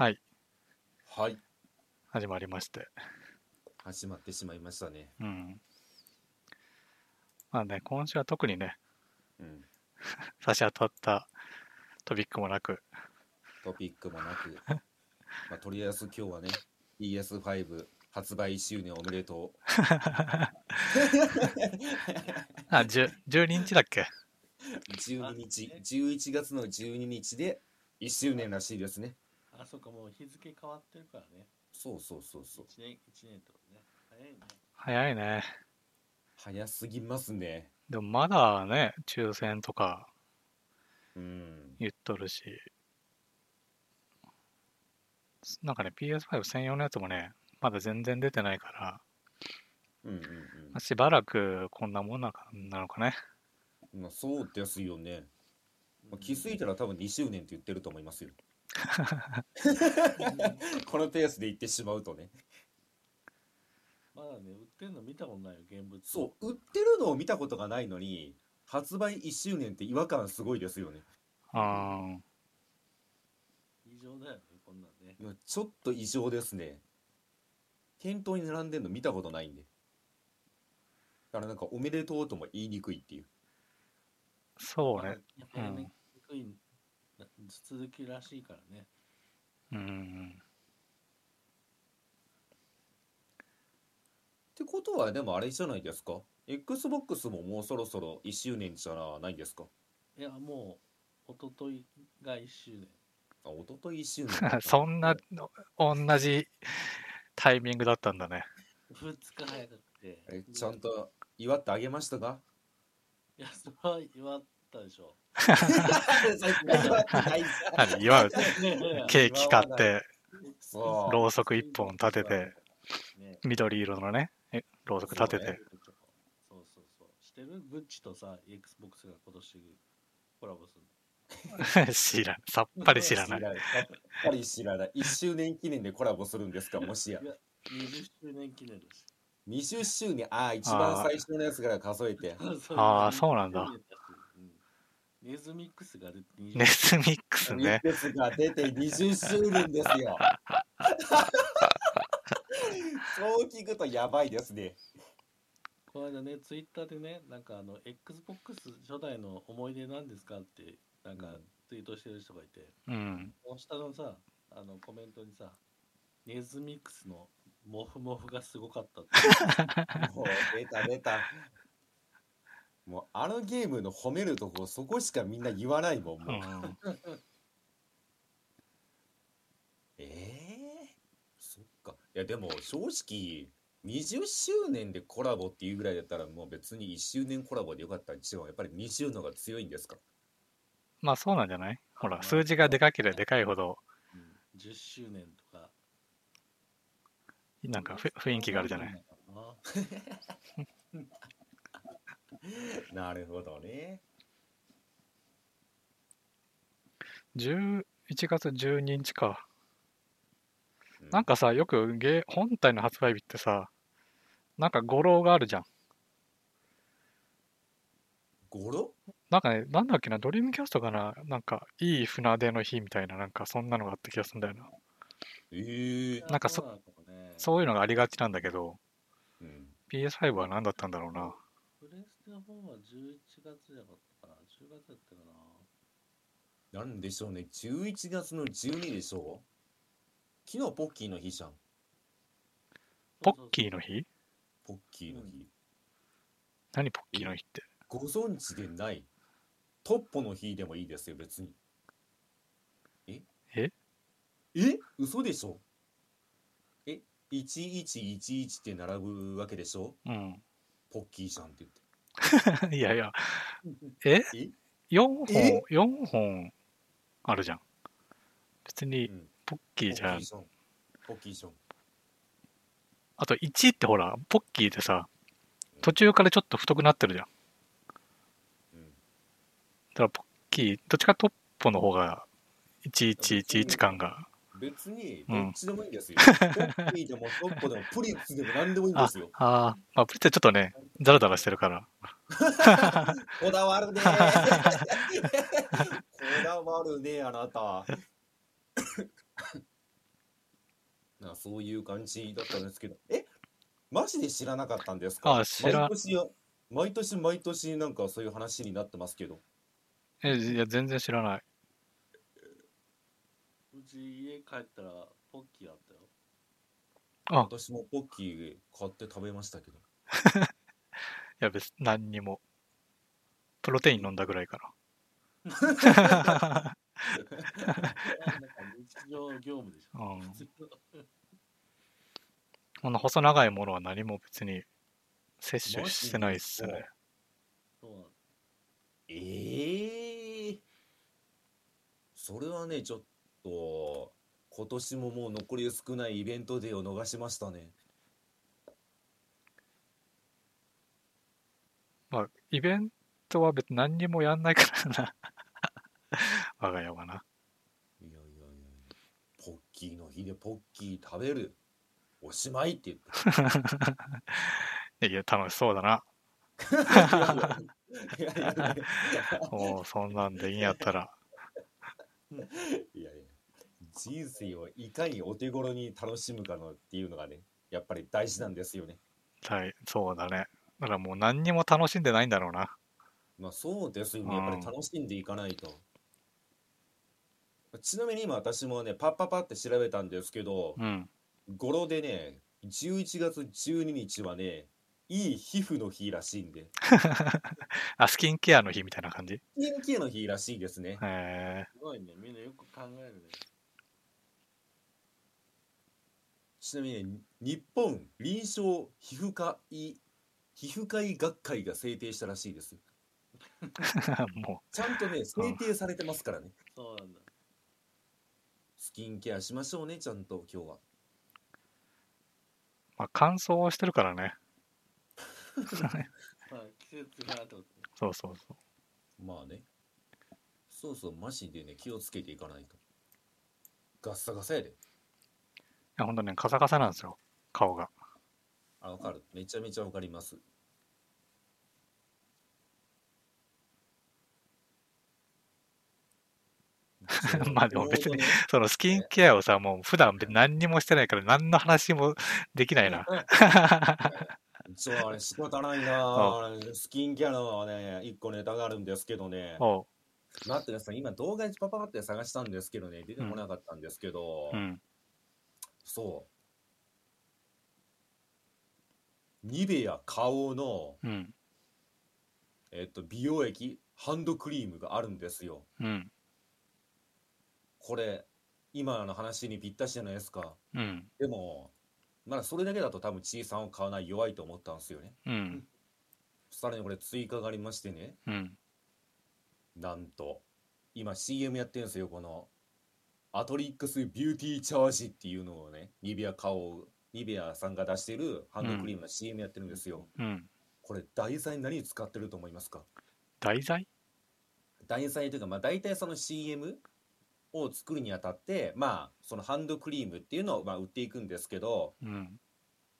はい、はい。始まりまして。始まってしまいましたね。うん。まあね、今週は特にね、うん。差し当たったトピックもなく、トピックもなく。まあ、とりあえず今日はね、PS5 発売1周年おめでと あ、10 12日だっけ？う。12日、11月の12日で1周年らしいですね。あ、そっか、もう日付変わってるからね。そうそうそうそう。1年、一年とかね。早いね。早いね。早すぎますね。でもまだね、抽選とかうん。言っとるし、なんかね、PS5 専用のやつもね、まだ全然出てないから、うんうんまあしばらくこんなもんなかなのかね。うん。まあ、そうですよね。まあ、気づいたら多分2周年って言ってると思いますよ。このペースで言ってしまうとね。まだね、売ってるの見たことないよ、現物。そう、売ってるのを見たことがないのに、発売1周年って違和感すごいですよね。あ異常だよね、こんなんね。いやちょっと異常ですね。店頭に並んでるの見たことないんで。だからなんかおめでとうとも言いにくいっていう。そうね。続きらしいからね。うん。ってことはでもあれじゃないですか ?Xbox ももうそろそろ1周年じゃないですか？いや、もう、一昨日が1周年。あ、一昨日1周年 そんな、同じタイミングだったんだね。2日早くて。えちゃんと祝ってあげましたか？いや、それは祝ったでしょ。何祝うねケーキ買って、ろうそく一本立てて、ね緑色のね、えろうそく立てて。そうそうそう。してるグッチとさ、Xbox が今年コラボする 知らん。さっぱり知らない。やっぱり知らない。1周年記念でコラボするんですかもしやい。や20周年記念です。20周年、ああ、一番最初のやつから数えて。あーそうなんだうんネズミックスが出て20ネスミックスミッね。クスが出て20周年ですよ。そう聞くとやばいですね。この間ね、ツイッターでね、なんかあの、Xbox 初代の思い出なんですかって、なんかツイートしてる人がいて、うん。下のさ、あのコメントにさ、ネズミックスのモフモフがすごかったって。もう出た出た。もうあのゲームの褒めるとこそこしかみんな言わないもん。うもう。ん、ええそっか。いやでも正直20周年でコラボっていうぐらいだったらもう別に1周年コラボでよかったに違う。やっぱり20のが強いんですか？まあそうなんじゃない？ほら、数字がでかければでかいほど、うん、10周年とか。なんかふ雰囲気があるじゃない。なるほどね。11月12日か。うなんかさ、よくゲー本体の発売日ってさ、なんか語呂があるじゃん。語呂？なんかね、なんだっけな、ドリームキャストかな？なんか、いい船出の日みたいな、なんかそんなのがあった気がするんだよな。ええなんかそそういうのがありがちなんだけど、うん。PS5 は何だったんだろうな。の方は11月じゃなかったかな ?10 月だったかななんでしょうね。11月の12でしょ昨日ポッキーの日じゃん。ポッキーの日？ポッキーの日。何ポッキーの日って？ご存知でない？トッポの日でもいいですよ、別に。え？え？え？嘘でしょ？え ?1111 って並ぶわけでしょ？うん。ポッキーじゃんって言って。いやいや、え？え ?4 本？え、4本あるじゃん。別にうんポッキーじゃんポッキー。じゃん。ポッキーじゃん。あと1ってほら、ポッキーってさ、途中からちょっと太くなってるじゃん。だからポッキー、どっちかトッポの方が1111感が。別にうんどっちでもいいんですよ。ポッキーでもトッポでもプリッツでも何でもいいんであすよ。あー、まあ、プリッツはちょっとね、ザラザラしてるから。こだわるねーこだわるねあなた。なそういう感じだったんですけどえ？マジで知らなかったんですか？あ知ら毎年や毎年毎年なんかそういう話になってますけどえ、いや、全然知らない。うち家帰ったらポッキーあったよ。あ、私もポッキー買って食べましたけど。いや、別に何にも。プロテイン飲んだぐらいかな。日常業務でしょ。うん。こんな細長いものは何も別に摂取してないっすね。ええそれはねちょっと今年ももう残り少ないイベントデーを逃しましたねまあ、イベントは別に何にもやんないからな。我が家はな。いやいやいやポッキーの日でポッキー食べるおしまいって言って いや、楽しそうだな。いやいやいやいやお うそんなんでいいんやったら。いやいや人生をいかにお手頃に楽しむかのっていうのがねやっぱり大事なんですよね。はい、そうだね。だからもう何にも楽しんでないんだろうな。まあそうですよね。やっぱり楽しんでいかないと、ちなみに今私もねパッパッパって調べたんですけどうん。語呂でね11月12日はねいい皮膚の日らしいんで。あ、スキンケアの日みたいな感じ？スキンケアの日らしいですね。へえすごいね。みんなよく考えるねちなみにね日本臨床皮膚科医皮膚科医学会が制定したらしいです。もちゃんとね制定されてますからね。そうなんだ。スキンケアしましょうねちゃんと今日は。う、まあ、乾燥してるからね。まあ季節がってことね。そうそうそう。まあね。そうそうマジでね気をつけていかないと。ガッサガサやで。いや、ほんとね、カサカサなんですよ。顔が。あわかるめちゃめちゃわかります まあでも別に そのスキンケアをさ、もう普段何にもしてないから何の話もできないな。そうあれ仕方ないなスキンケアのね一個ネタがあるんですけどね。待ってください今動画でパパパって探したんですけどね出てこなかったんですけど、うん。そうニベア顔の、うん。えっと、美容液ハンドクリームがあるんですようん。これ今の話にぴったしじゃないですかうん。でもまだそれだけだと多分ちいさんを買わない弱いと思ったんですよねうん。さらにこれ追加がありましてねうん。なんと今 CM やってるんですよこのアトリックスビューティーチャージっていうのをねニベア顔ニベアさんが出してるハンドクリームの CM やってるんですよ、うん。これ題材に何に使ってると思いますか？題材？題材というかまあ大体その CM を作るにあたってまあそのハンドクリームっていうのをまあ売っていくんですけどうん。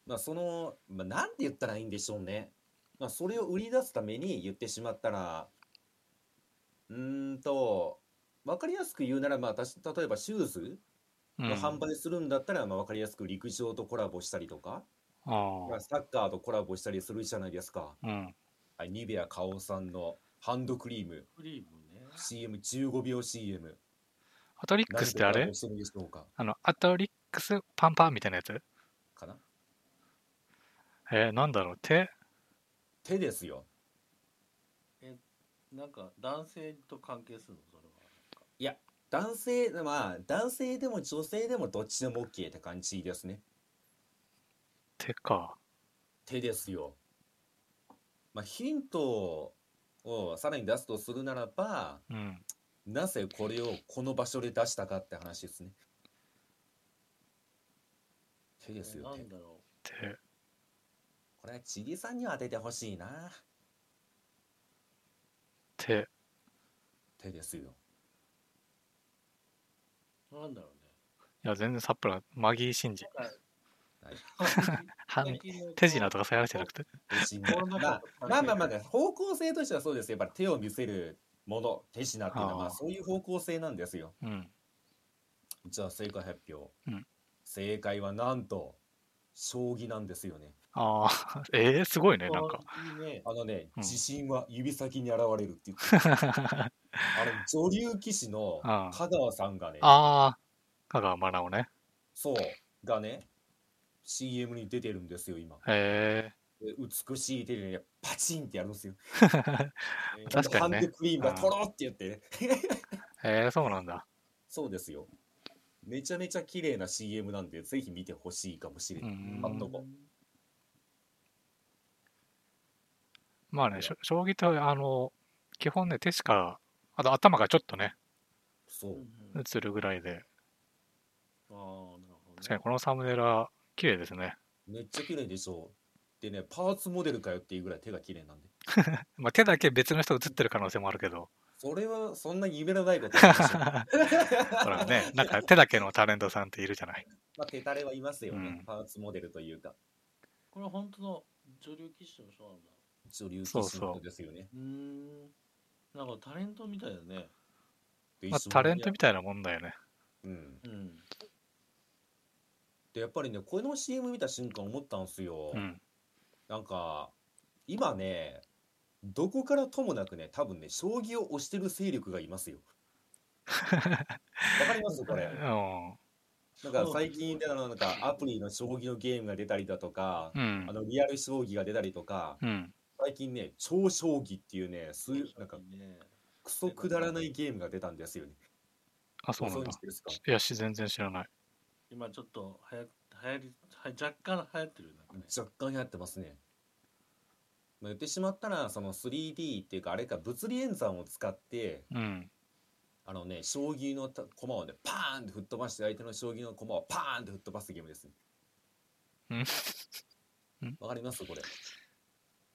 まあその、まあ、なんて言ったらいいんでしょうね、まあ、それを売り出すために言ってしまったらうーんと分かりやすく言うならまあ私例えばシューズうん。を販売するんだったらまあ分かりやすく陸上とコラボしたりとか、あまあサッカーとコラボしたりするじゃないですか、あ。うん。はい、ニベア花王さんのハンドクリーム。クリームね。CM15 秒 CM アトリックスってあれ？何とコラボしてるんでしょうか？あの、アトリックスパンパンみたいなやつ？かな？えー、なんだろう？手？手ですよ。なんか男性と関係するの？いや男性まあ男性でも女性でもどっちでも OK って感じですね手か。手ですよまあヒントをさらに出すとするならばうん。なぜこれをこの場所で出したかって話ですね手ですよ手手。これはちぎさんには当ててほしいな手。手ですようなんだろういや、全然サップラ、マギー・シンジ。手品とかそういう話じゃなくて。まあまあまあまあ方向性としてはそうですよやっぱり手を見せるもの手品っていうのはそういう方向性なんですようん。じゃあ正解発表、うん正解はなんと将棋なんですよねああ、えー、すごいね、なんか。いいね。あのね、うん自信は指先に現れるって言って あの女流棋士の香川さんがねああ、香川愛直ね。そう。がね CM に出てるんですよ今。へで美しい手でねパチンってやるんですよ。え 確かにね。ハンド。クリームがとろって言ってね。へえそうなんだ。そうですよ。めちゃめちゃ綺麗な CM なんでぜひ見てほしいかもしれうない、ん。あんとこまあね、将棋ってあの、基本ね、手しか、あと頭がちょっとね、映るぐらいで、ああ、なるほど、ね。確かにこのサムネイルは綺麗ですね。めっちゃ綺麗でしょ。でねパーツモデルかよっていうぐらい手が綺麗なんで。まあ、手だけ別の人映ってる可能性もあるけど、それはそんな夢のないこと ほらね、なんか手だけのタレントさんっているじゃない。まあ手タレはいますよね、うん。パーツモデルというか。これは本当の女流棋士の人なんだ。女流そうそう棋士のことですよね。うーん。なんかタレントみたいだね。まあ、タレントみたいなもんだよね。うんうん。でやっぱりねこの CM 見た瞬間思ったんですよ、うん。なんか今ねどこからともなくね多分ね将棋を推してる勢力がいますよ わかります？これうん。なんか最近であのなんかアプリの将棋のゲームが出たりだとか、うんあ。のリアル将棋が出たりとかうん。最近ね超将棋っていうねそういうなんかね。クソくだらないゲームが出たんですよねあ、そうなんだご存知。ですか？いや、し全然知らない。今ちょっとはや流行りは若干流行ってるなんかね。若干やってますね。まあ、言ってしまったらその 3D っていうかあれか物理演算を使ってうん。あのね将棋のた駒をねパーンって吹っ飛ばして相手の将棋の駒をパーンって吹っ飛ばすゲームですね。うんうんわかります？これ。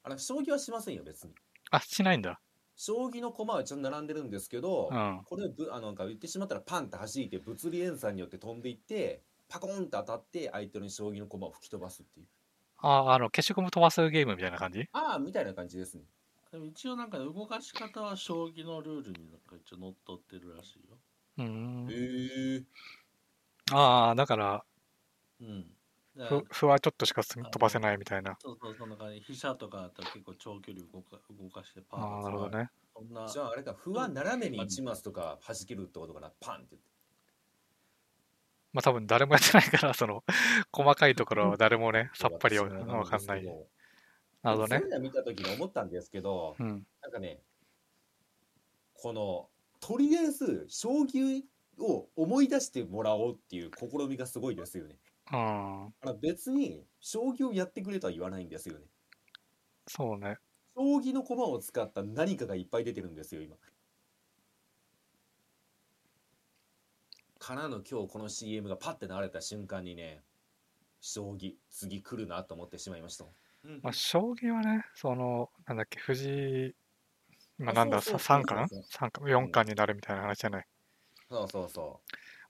あの将棋はしませんよ別に。あ、しないんだ。将棋の駒はちゃんと並んでるんですけど、うん。これぶあのなんか言ってしまったらパンって弾いて物理演算によって飛んでいってパコンって当たって相手の将棋の駒を吹き飛ばすっていうあ、あの、消しゴム飛ばすゲームみたいな感じ？ああみたいな感じですねでも一応なんか動かし方は将棋のルールになんか一応乗っ取ってるらしいよ。うーんへ。えああ、だから、うん。ふ歩はちょっとしかす飛ばせないみたいな。そうそう、そんな感じ。飛車とかだったら結構長距離動か動かしてパああ、ーンなるほどね。そんなじゃああれか歩は斜めに1マスとか弾けるってことかなパンって言ってまあ多分誰もやってないから、その、細かいところは誰もね、さっぱりわわかんない。なるほどねそういう。の見た時に思ったんですけどうん。なんかねこのとりあえず将棋を思い出してもらおうっていう試みがすごいですよねうん。あの別に将棋をやってくれとは言わないんですよねそうね。将棋の駒を使った何かがいっぱい出てるんですよ今からの今日この CM がパッて流れた瞬間にね将棋次来るなと思ってしまいましたうんまあ、将棋はね、その、なんだっけ、藤井、今あなんだ、そうそう三冠そうそう三冠 ?4 冠になるみたいな話じゃない。そうそうそ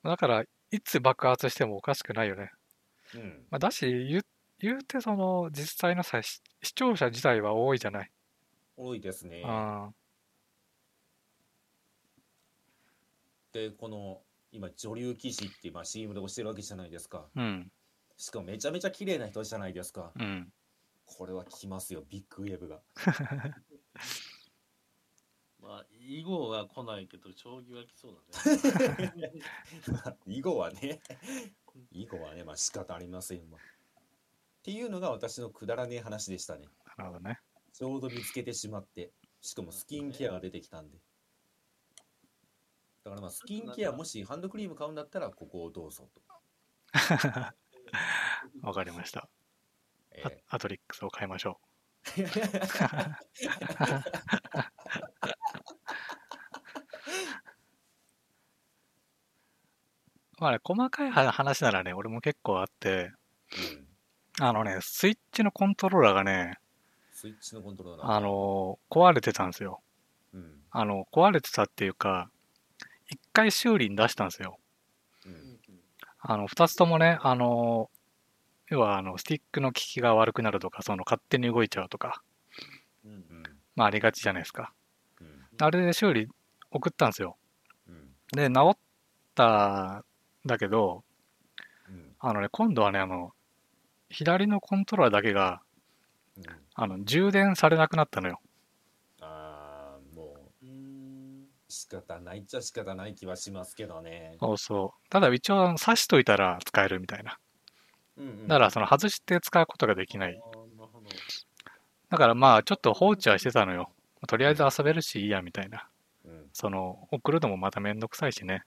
だから、いつ爆発してもおかしくないよね。ううんまあ、だし言う、言うて、その、実際のさ、し視聴者自体は多いじゃない。多いですねあでこの今女流棋士って今 CM で推してるわけじゃないですかうん。しかもめちゃめちゃ綺麗な人じゃないですかうん。これは来ますよビッグウェーブが まあ、囲碁が来ないけど、将棋は来そうだね。囲碁はね囲碁はねまあ仕方ありませんわ。っていうのが私のくだらねえ話でしたね。なるほどね。ちょうど見つけてしまって。しかもスキンケアが出てきたんで。だからまあスキンケアもしハンドクリーム買うんだったらここをどうぞと、わかりました。えアアトリックスを買いましょう。まあね、細かいは話ならね、俺も結構あって、うんあのね、スイッチのコントローラーがね、スイッチのコントローラーあの壊れてたんですよ。うんあの、壊れてたっていうか、一回修理に出したんですよ。ううんんあの、二つともね、あの、要は、あの、スティックの効きが悪くなるとか、その、勝手に動いちゃうとか、うんうんまあ、ありがちじゃないですか。うんあれで修理送ったんですよ。うんで、治ったんだけど、うんああのね、今度はね、あの、左のコントローラーだけが、うん、あの、充電されなくなったのよ。ああもう仕方ないっちゃ仕方ない気はしますけどね。そうそう。ただ一応、挿しといたら使えるみたいな。うんうんだから、その、外して使うことができない。だからまあ、ちょっと放置はしてたのよ。とりあえず遊べるしいいや、みたいな。うんその、送るのもまためんどくさいしね。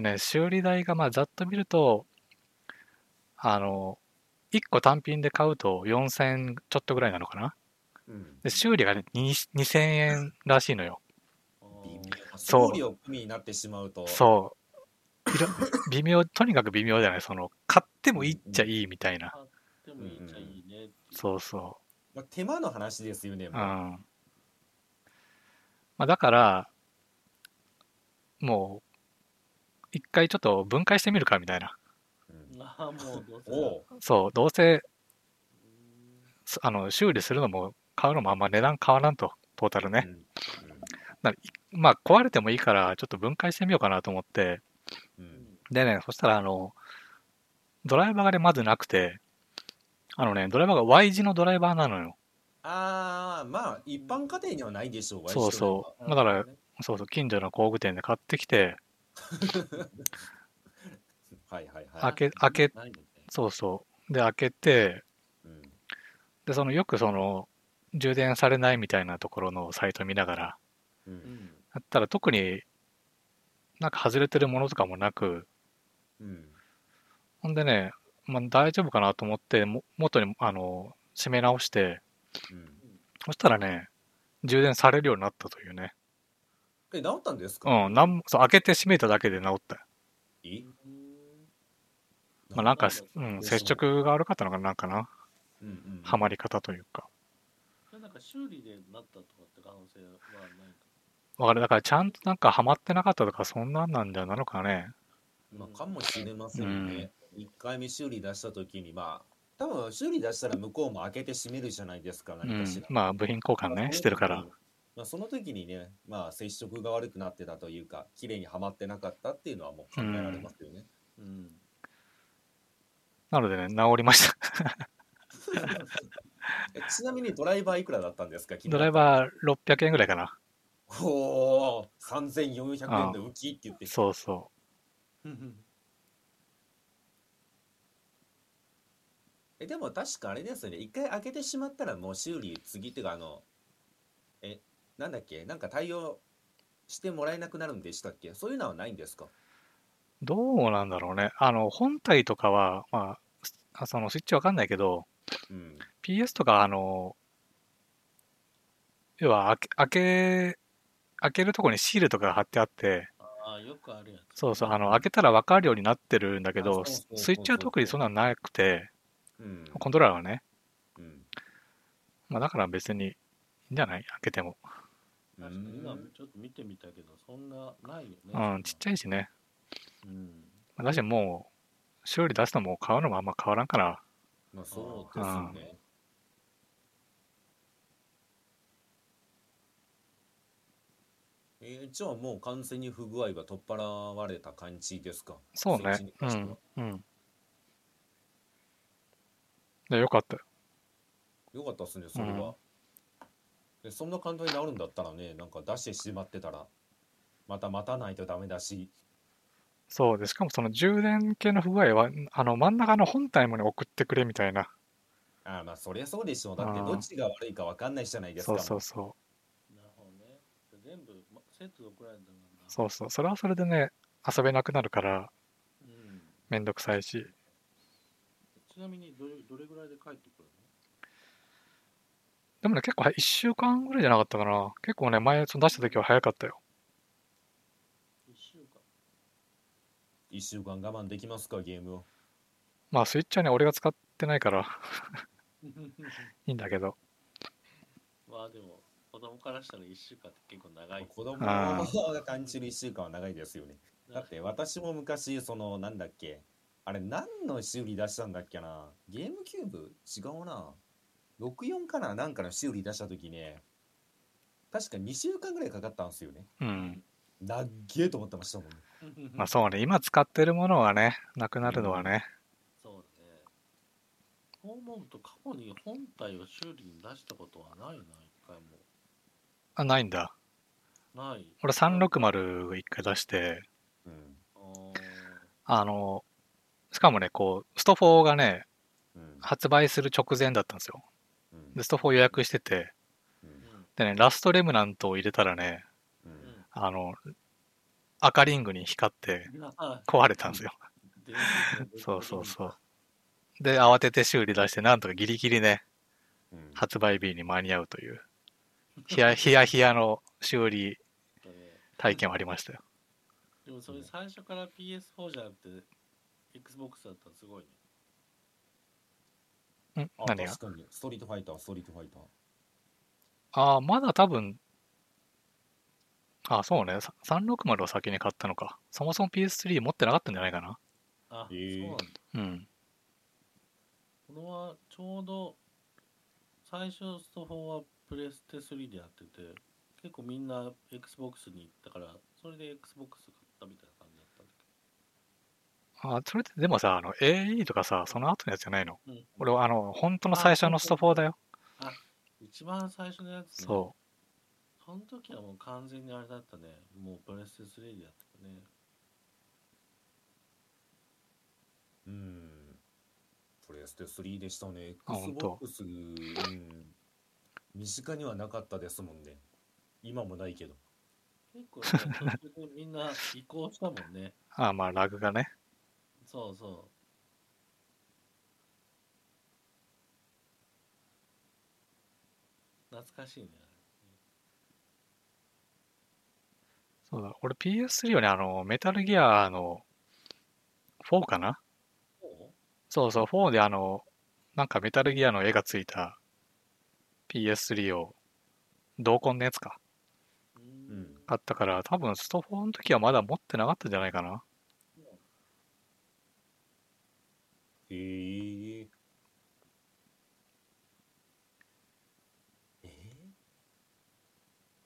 うんうんでね、修理代がまあ、ざっと見ると、あの、1個単品で買うと4000ちょっとぐらいなのかな？うんで、修理がね、に2000円らしいのよ。そう送料込みになってしまうと。そう。いろ 微妙、とにかく微妙じゃない？その、買ってもいいっちゃいいみたいな。でもいいっちゃいいねっていうそうそまあ、手間の話ですよね。う。う。ん。まあ、だから、もう、一回ちょっと分解してみるかみたいな。うん。ああもうどうせ。おう。そう、どうせ、あの、修理するのも買うのもあんま値段変わらんと、トータルね。うん。まあ、壊れてもいいから、ちょっと分解してみようかなと思って、でね、そしたら、あの、ドライバーがね、まずなくて、あのね、ドライバーが Y 字のドライバーなのよ。ああ、まあ、一般家庭にはないでしょう。そうそう。だからそうそう、近所の工具店で買ってきて、はいはいはい。開け開けそうそう。で、開けて、うん。で、その、よくその、充電されないみたいなところのサイト見ながら、ううん。んやったら特になんか外れてるものとかもなく、うん。ほんでね、まあ、大丈夫かなと思って、も元に、あの、締め直して、うん。そしたらね、充電されるようになったというね。え、治ったんですか？うん、なんもそう、開けて閉めただけで治ったよ。え？まあ、なんかなん、うん、接触が悪かったのかな、なんかな。うんうんはまり方というか。なんか修理でなったとかって可能性はないわかる。だから、ちゃんとなんかはまってなかったとか、そんなんなんじゃなのかね。まあ、かもしれませんね。一回目修理出した時に、まあ、多分修理出したら向こうも開けて閉めるじゃないですか、うん何かしら。。まあ、部品交換ね、してるから。まあ、その時にね、まあ、接触が悪くなってたというか、綺麗にはまってなかったっていうのはもう考えられますよね。うんなのでね、治りました。えちなみにドライバーいくらだったんですかドライバー600円ぐらいかな。ー。おお、3400円で浮きって言って。そうそ えでも確かあれですよね、一回開けてしまったらもう修理、次っていうか、あの、え、なんだっけ、なんか対応してもらえなくなるんでしたっけ？そういうのはないんですか？う。どうなんだろうね。あの、本体とかは、まあ、あそのスイッチわかんないけど、うん。PS とか、あの、要は開け、開け、開けるとこにシールとかが貼ってあって、ああよくあるやつそうそう、あの、開けたら分かるようになってるんだけあど、スイッチは特にそんなのなくて、うん。コントローラーはね、うん。まあだから別にいいんじゃない？開けても。確かに今ちょっと見てみたけどそんなないよねうん、ちっちゃいしね。うんまあだしもう、修理出すのも買うのもあんま変わらんから、まあそうですよね。えーじゃあもう完全に不具合が取っ払われた感じですか？そうね。うん、うん。で、よかったよ。よかったっすね、それは。でそんな簡単に治るんだったらね、なんか出してしまってたら、また待たないとダメだし、そうで、しかもその充電系の不具合は、あの、真ん中の本体もね、送ってくれみたいな。ああまあそりゃそうでしょう。だってうんどっちが悪いか分かんないじゃないですか。そうそうそう。なるほどね全部まセットで送られたんだなそうそう。それはそれでね、遊べなくなるから、うんめんどくさいし。ちなみにどれどれぐらいで帰ってくるでもね、結構1週間ぐらいじゃなかったかな。結構ね、前その出した時は早かったよ。の ?1 週間一週間我慢できますか、ゲームを。まあ、スイッチはね、俺が使ってないから いいんだけど。まあでも子供からしたら1週間って結構長い子供あが感じる一週間は長いですよね。だって私も昔、その、なんだっけ、あれ何の修理出したんだっけな。ゲームキューブ？違うな。64かななんかの修理出した時ね、確か2週間ぐらいかかったんですよね。うん。なっげえと思ってましたもんね。まあそうね、今使ってるものはね、なくなるのはね。そうだね。そう思うと過去に本体を修理に出したことはないな、一回も。あ、ないんだ。ない。俺360一回出して、うん。あーあの、しかもね、こう、スト4がね、うん。発売する直前だったんですよ。うんで、スト4予約してて、でね、ラストレムナントを入れたらね、あの、赤リングに光ってあ壊れたんですよ。そうそうそう。で、慌てて修理出して、なんとかギリギリね、うん。発売日に間に合うという、ヒヤヒヤヒヤの修理体験はありましたよ。でもそれ最初から PS4 じゃなくて Xbox だったらすごいね。んあ、何が？確かに。ストリートファイター、ストリートファイター。ああ、まだ多分、あそうね、さ360を先に買ったのか。そもそも PS3 持ってなかったんじゃないかな。あ、へーそうなんだ。うん。これはちょうど最初スト4はプレステ3でやってて結構みんな Xbox に行ったからそれで Xbox 買ったみたいあそれってでもさ、あの AE とかさ、その後のやつじゃないの？うん、俺はあの、本当の最初のスト4だよ。一番最初のやつねそその時はもう完全にあれだったねもうプレステ3でやってたねうん。プレステ3でしたね。あ本当 Xbox、うん。身近にはなかったですもんね。今もないけど。結構ねみんな移行したもんねう。あまあ、ラグがね。そうそう懐かしいねそうだ、俺 PS3 はね、あの、メタルギアの4かな？そうそう、4であの、なんかメタルギアの絵がついた PS3 を、同梱のやつか。ううんん。買ったから、多分スト4の時はまだ持ってなかったんじゃないかな。へえ。え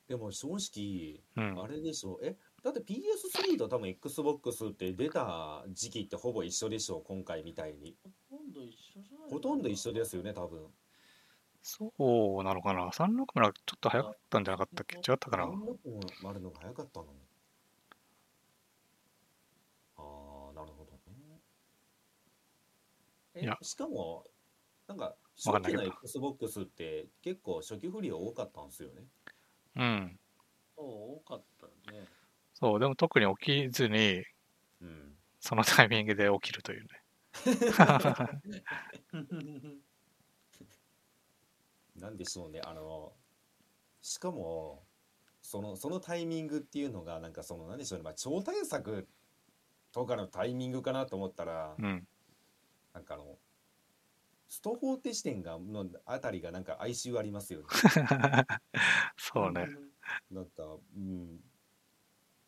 でも正直、うんあ。れでしょえ？だって PS3 と多分 XBOX って出た時期ってほぼ一緒でしょ今回みたいに。ほとんど一緒じゃないほとんど一緒ですよね、多分。そうなのかな。360はちょっと早かったんじゃなかったっけ？違ったかな。360のが早かったのああ、なるほどね。えいやしかも、なんか、わ初期の XBOX って結構初期不良多かったんですよね。うん。そう多かったねそう、でも特に起きずに、うん。そのタイミングで起きるというね。なんでしょうね、あの、しかも、その、そのタイミングっていうのが、なんかその、なんでしょうね、まあ、超大作とかのタイミングかなと思ったら、うん。なんかあの、スト4って視点が、のあたりがなんか哀愁ありますよね。そうね。なんか、うん。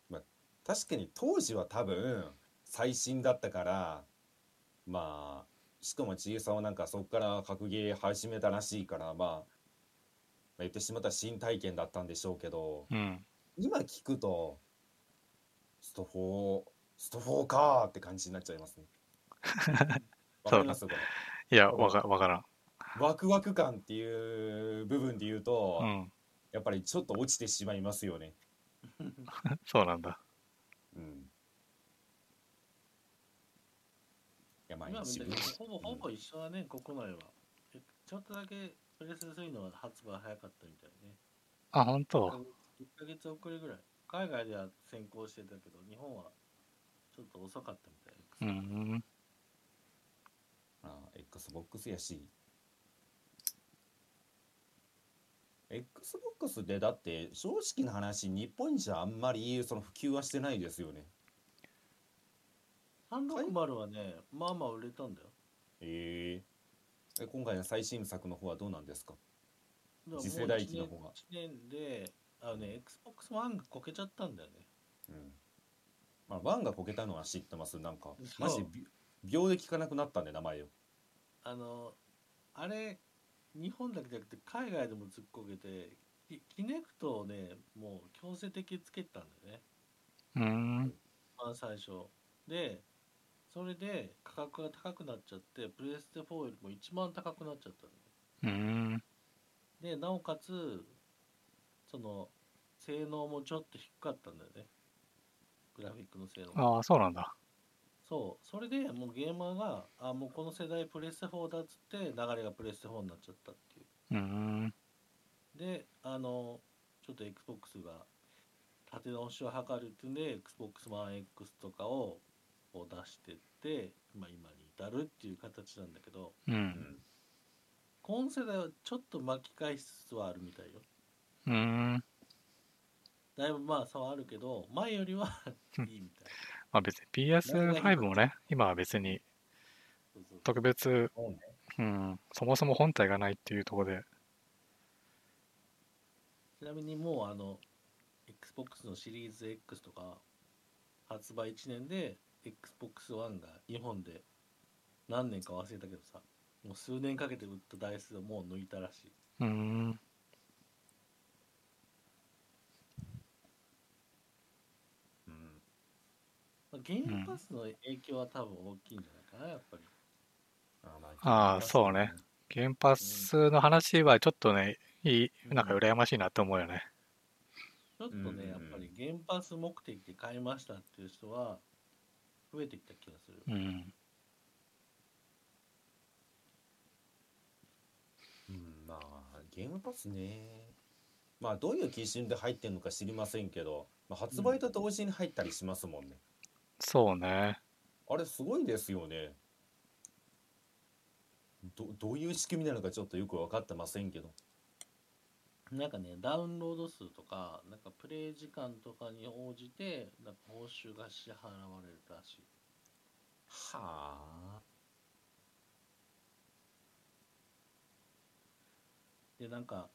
まあ、確かに当時は多分、最新だったから、まあ、しかも千恵さんはなんかそこから格ゲー始めたらしいから、まあ、まあ、言ってしまったら新体験だったんでしょうけど、うん。今聞くと、スト4、スト4かーって感じになっちゃいますね。わかります？これ。いや、わかわからん。ワクワク感っていう部分で言うと、うん。やっぱりちょっと落ちてしまいますよね。そうなんだ。うん。いや、まあほぼほぼ一緒だね、国内は。えちょっとだけプレステ3の発売早かったみたいね。あ、本当？1ヶ月遅れぐらい。海外では先行してたけど、日本はちょっと遅かったみたい。うん。ああ Xbox やし。Xbox でだって正直な話、日本じゃあんまりその普及はしてないですよね。360はね、まあまあ売れたんだよ。えええ今回の最新作の方はどうなんですか？次世代機の方が1年で、あのね、Xbox One がこけちゃったんだよね。うん。まあ、ワンがこけたのは知ってます？なんか、マジび秒で聞かなくなったんで、名前を。あの、あれ、日本だけじゃなくて海外でもずっこけて、キキネクトをね、もう強制的につけたんだよね。うん。番最初でそれで価格が高くなっちゃってプレステ4よりも一番高くなっちゃったのうーん。でなおかつその性能もちょっと低かったんだよねグラフィックの性能がああ、そうなんだ。そうそれでもうゲーマーがあもうこの世代プレステ4だっつって流れがプレステ4になっちゃったっていううーん。であのちょっと XBOX が立て直しを図るっていうんで XBOX One X とかをこう出してって、まあ、今に至るっていう形なんだけどう。うんん今世代はちょっと巻き返しつつはあるみたいようーん。だいぶまあ差はあるけど前よりは いいみたいまあ別に PS5 もね、今は別に特別、そうん、そもそも本体がないっていうところで、ちなみにもうあの XBOX のシリーズ X とか発売1年で XBOX One が日本で何年か忘れたけどさもう数年かけて売った台数をもう抜いたらしい。うーん。うんまあゲームパスの影響は多分大きいんじゃないかな、やっぱり。あまあーそうね原発の話はちょっとね、いい、なんか羨ましいなって思うよね。ちょっとうんうんうんね、やっぱり原発目的で買いましたっていう人は増えてきた気がする。うん。うんまあゲームパスねまあどういう基準で入ってるのか知りませんけど、まあ、発売と同時に入ったりしますもんね、そうね。あれすごいですよねどどういう仕組みなのかちょっとよく分かってませんけどなんかね、ダウンロード数とか、なんかプレイ時間とかに応じて、なんか報酬が支払われるらしい。はあで、なんか、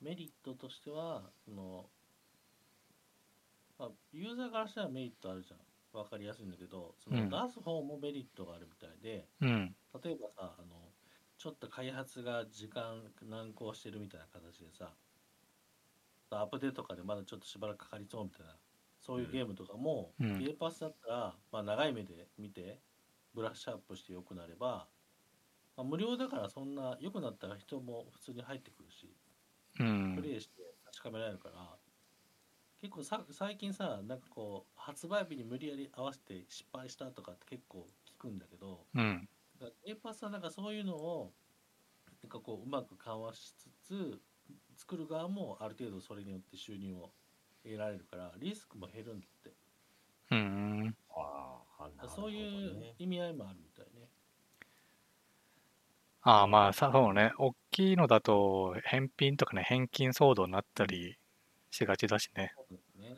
メリットとしては、その、まあ、ユーザーからしたらメリットあるじゃん。わかりやすいんだけど、そのうん出す方もメリットがあるみたいで、うん。例えばさあのちょっと開発が時間難航してるみたいな形でさアップデートとかでまだちょっとしばらくかかりそうみたいなそういうゲームとかも、うんゲーパスだったら、まあ、長い目で見てブラッシュアップして良くなれば、まあ、無料だからそんな良くなったら人も普通に入ってくるしうんプ。レイして確かめられるから、結構さ最近さなんかこう発売日に無理やり合わせて失敗したとかって結構聞くんだけど、うん。だから A パスはなんかそういうのをなんかこううまく緩和しつつ作る側もある程度それによって収入を得られるからリスクも減るんだってうん。ああなるほどねそういう意味合いもあるみたいねああ、まあ、さ、そうね。大きいのだと、返品とかね、返金騒動になったりしがちだしね。そうですね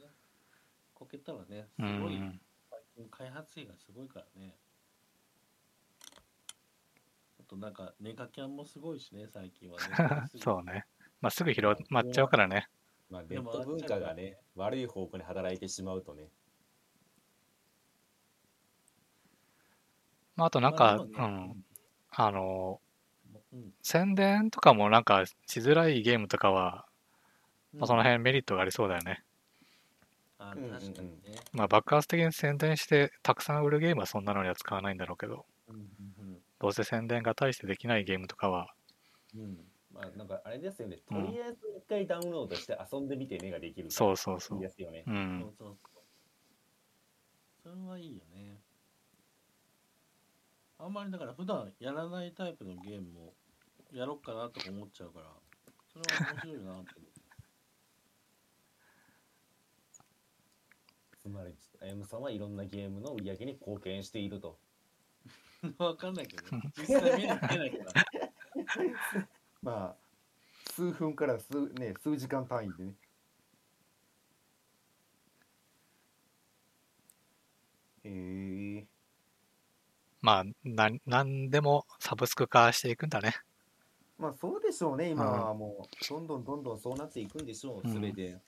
こけたらねうすごいん。最近開発費がすごいからねあとなんかネガキャンもすごいしね最近はね そうね。まあ、すぐ広まっちゃうからね。まあネット文化がね悪い方向に働いてしまうとねまあ、あとなんまか、ねん。あの、うん宣伝とかもなんかしづらいゲームとかは、うんまあ、その辺メリットがありそうだよね。確かにね、まあ、爆発的に宣伝してたくさん売るゲームはそんなのには使わないんだろうけど、うんうんどうせ宣伝が大してできないゲームとかは、うん。うんまあなんかあれですよね。とうん。りあえず一回ダウンロードして遊んでみてねができるそうそうそいうい。ですよね。そううん。そうそう。それはいいよね。あんまりだから普段やらないタイプのゲームもやろっかなとか思っちゃうからそれは面白いなってつまりあやむさんはいろんなゲームの売り上げに貢献していると。わかんないけどね。実際見ない見ないから。まあ数分から数ね数時間単位でね。へえまあ、な、なんでもサブスク化していくんだね。まあそうでしょうね。今はもうどんどんどんどんそうなっていくんでしょう。うん。それで、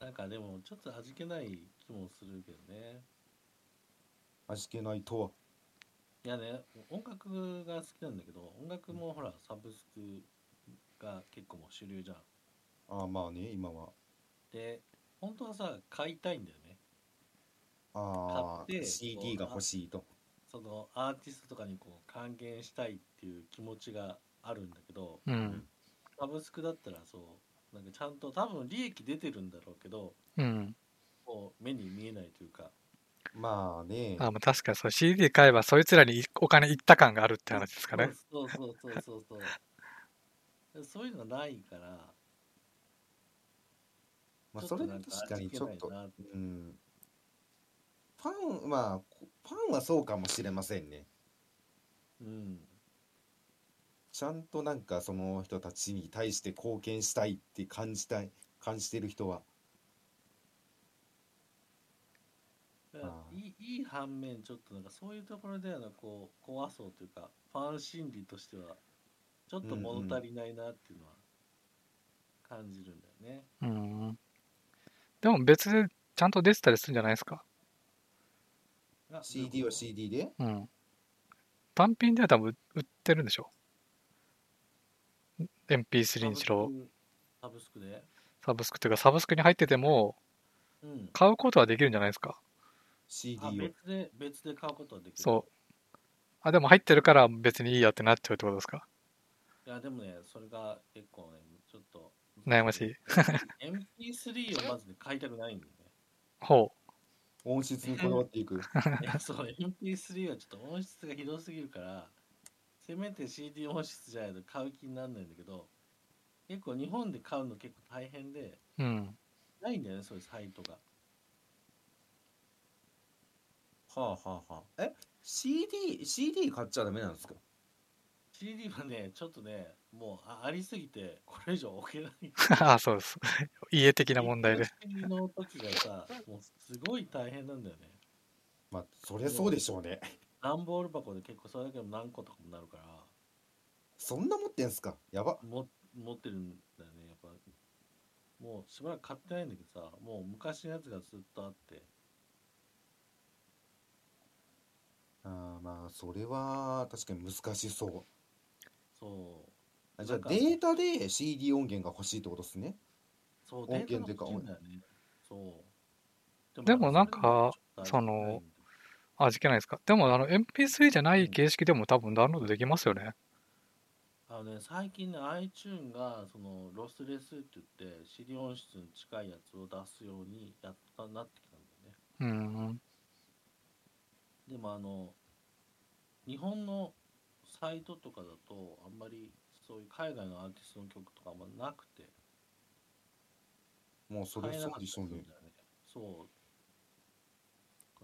なんかでもちょっと味気ない気もするけどね。味気ないとは。いやね音楽が好きなんだけど音楽もほらサブスクが結構もう主流じゃん。ああまあね今は。で本当はさ買いたいんだよね。ああ買って CD が欲しいと。そのアーティストとかにこう還元したいっていう気持ちがあるんだけど、うん。サブスクだったらそうなんかちゃんと多分利益出てるんだろうけどうん。こう目に見えないというか。まあね。あ、まあ確かにそう CD 買えばそいつらにお金いった感があるって話ですかね。そうそうそうそう。そう。そういうのがないから。まあそれは確かにちょっとうん。ファンまあこファンはそうかもしれませんね。うんちゃんとなんかその人たちに対して貢献したいって感じたい感じてる人はいいいい反面ちょっとなんかそういうところではなこう怖そうというかファン心理としてはちょっと物足りないなっていうのは感じるんだよね、うん。でも別でちゃんと出てたりするんじゃないですか？あ CD は CD で？うん。単品では多分売ってるんでしょ？?MP3 にしろ、サブスクでサブスクっていうかサブスクに入っててもうん買うことはできるんじゃないですか？CD あを別で別で買うことはできるそう。あ、でも入ってるから別にいいやってなっちゃうってことですか？いやでもねそれが結構ねちょっと悩ましい。MP3 をまずね買いたくないんだよねほ音質にこだわっていく いやそう MP3 はちょっと音質がひどすぎるからせめて CD 音質じゃないと買う気にならないんだけど結構日本で買うの結構大変でう。うん。ないんだよねそういうサイトがはあはあはあえ？CD CD 買っちゃダメなんですか？CD はねちょっとねもうあありすぎてこれ以上置けない あ、そうです。家的な問題で。CD の時がさもうすごい大変なんだよねまあそりゃそうでしょうね段ボール箱で結構それだけでも何個とかもなるから。そんな持ってんすか？やば。も持ってるんだよね。やっぱもうしばらく買ってないんだけどさもう昔のやつがずっとあって。あーまあそれは確かに難しそう。そう。あじゃあなんかデータで CD 音源が欲しいってことですね？そう音源っていうか欲しいんだよね。そう。でもなんかその味気ないですか？でもあの MP3 じゃない形式でも多分ダウンロードできますよね。あのね最近ね iTune がそのロスレスって言って CD 音質に近いやつを出すようにやったなってきたんだよねうん。でもあの日本のサイトとかだとあんまりそういう海外のアーティストの曲とかあんまなくてもうそれ買えなかったりすそうでしょうんねるだよねそう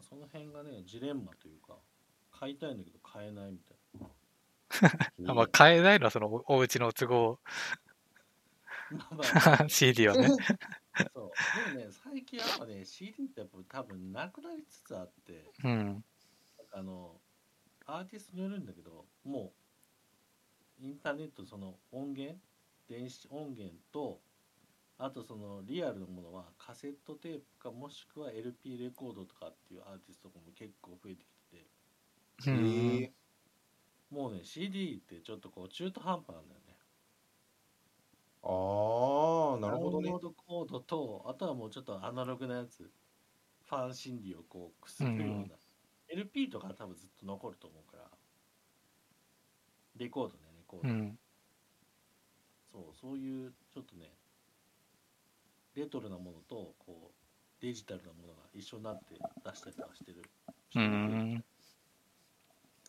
その辺がねジレンマというか買いたいんだけど買えないみたいあ まあ、買えないのはそのおお家の都合。CD はね。そう。でもね最近やっぱね CD ってやっぱ多分なくなりつつあって。うん。あのアーティストによるんだけどもうインターネットその音源電子音源とあとそのリアルのものはカセットテープかもしくは LP レコードとかっていうアーティストも結構増えてきてて。もうね CD ってちょっとこう中途半端なんだよね。ああなるほどね。ダウンロードコードとあとはもうちょっとアナログなやつ。ファン心理をこうくすぐるような、うん。LP とかは多分ずっと残ると思うから。レコードねレコード、うん。そうそういうちょっとねレトロなものとこうデジタルなものが一緒になって出したりとかしてる。う。ん。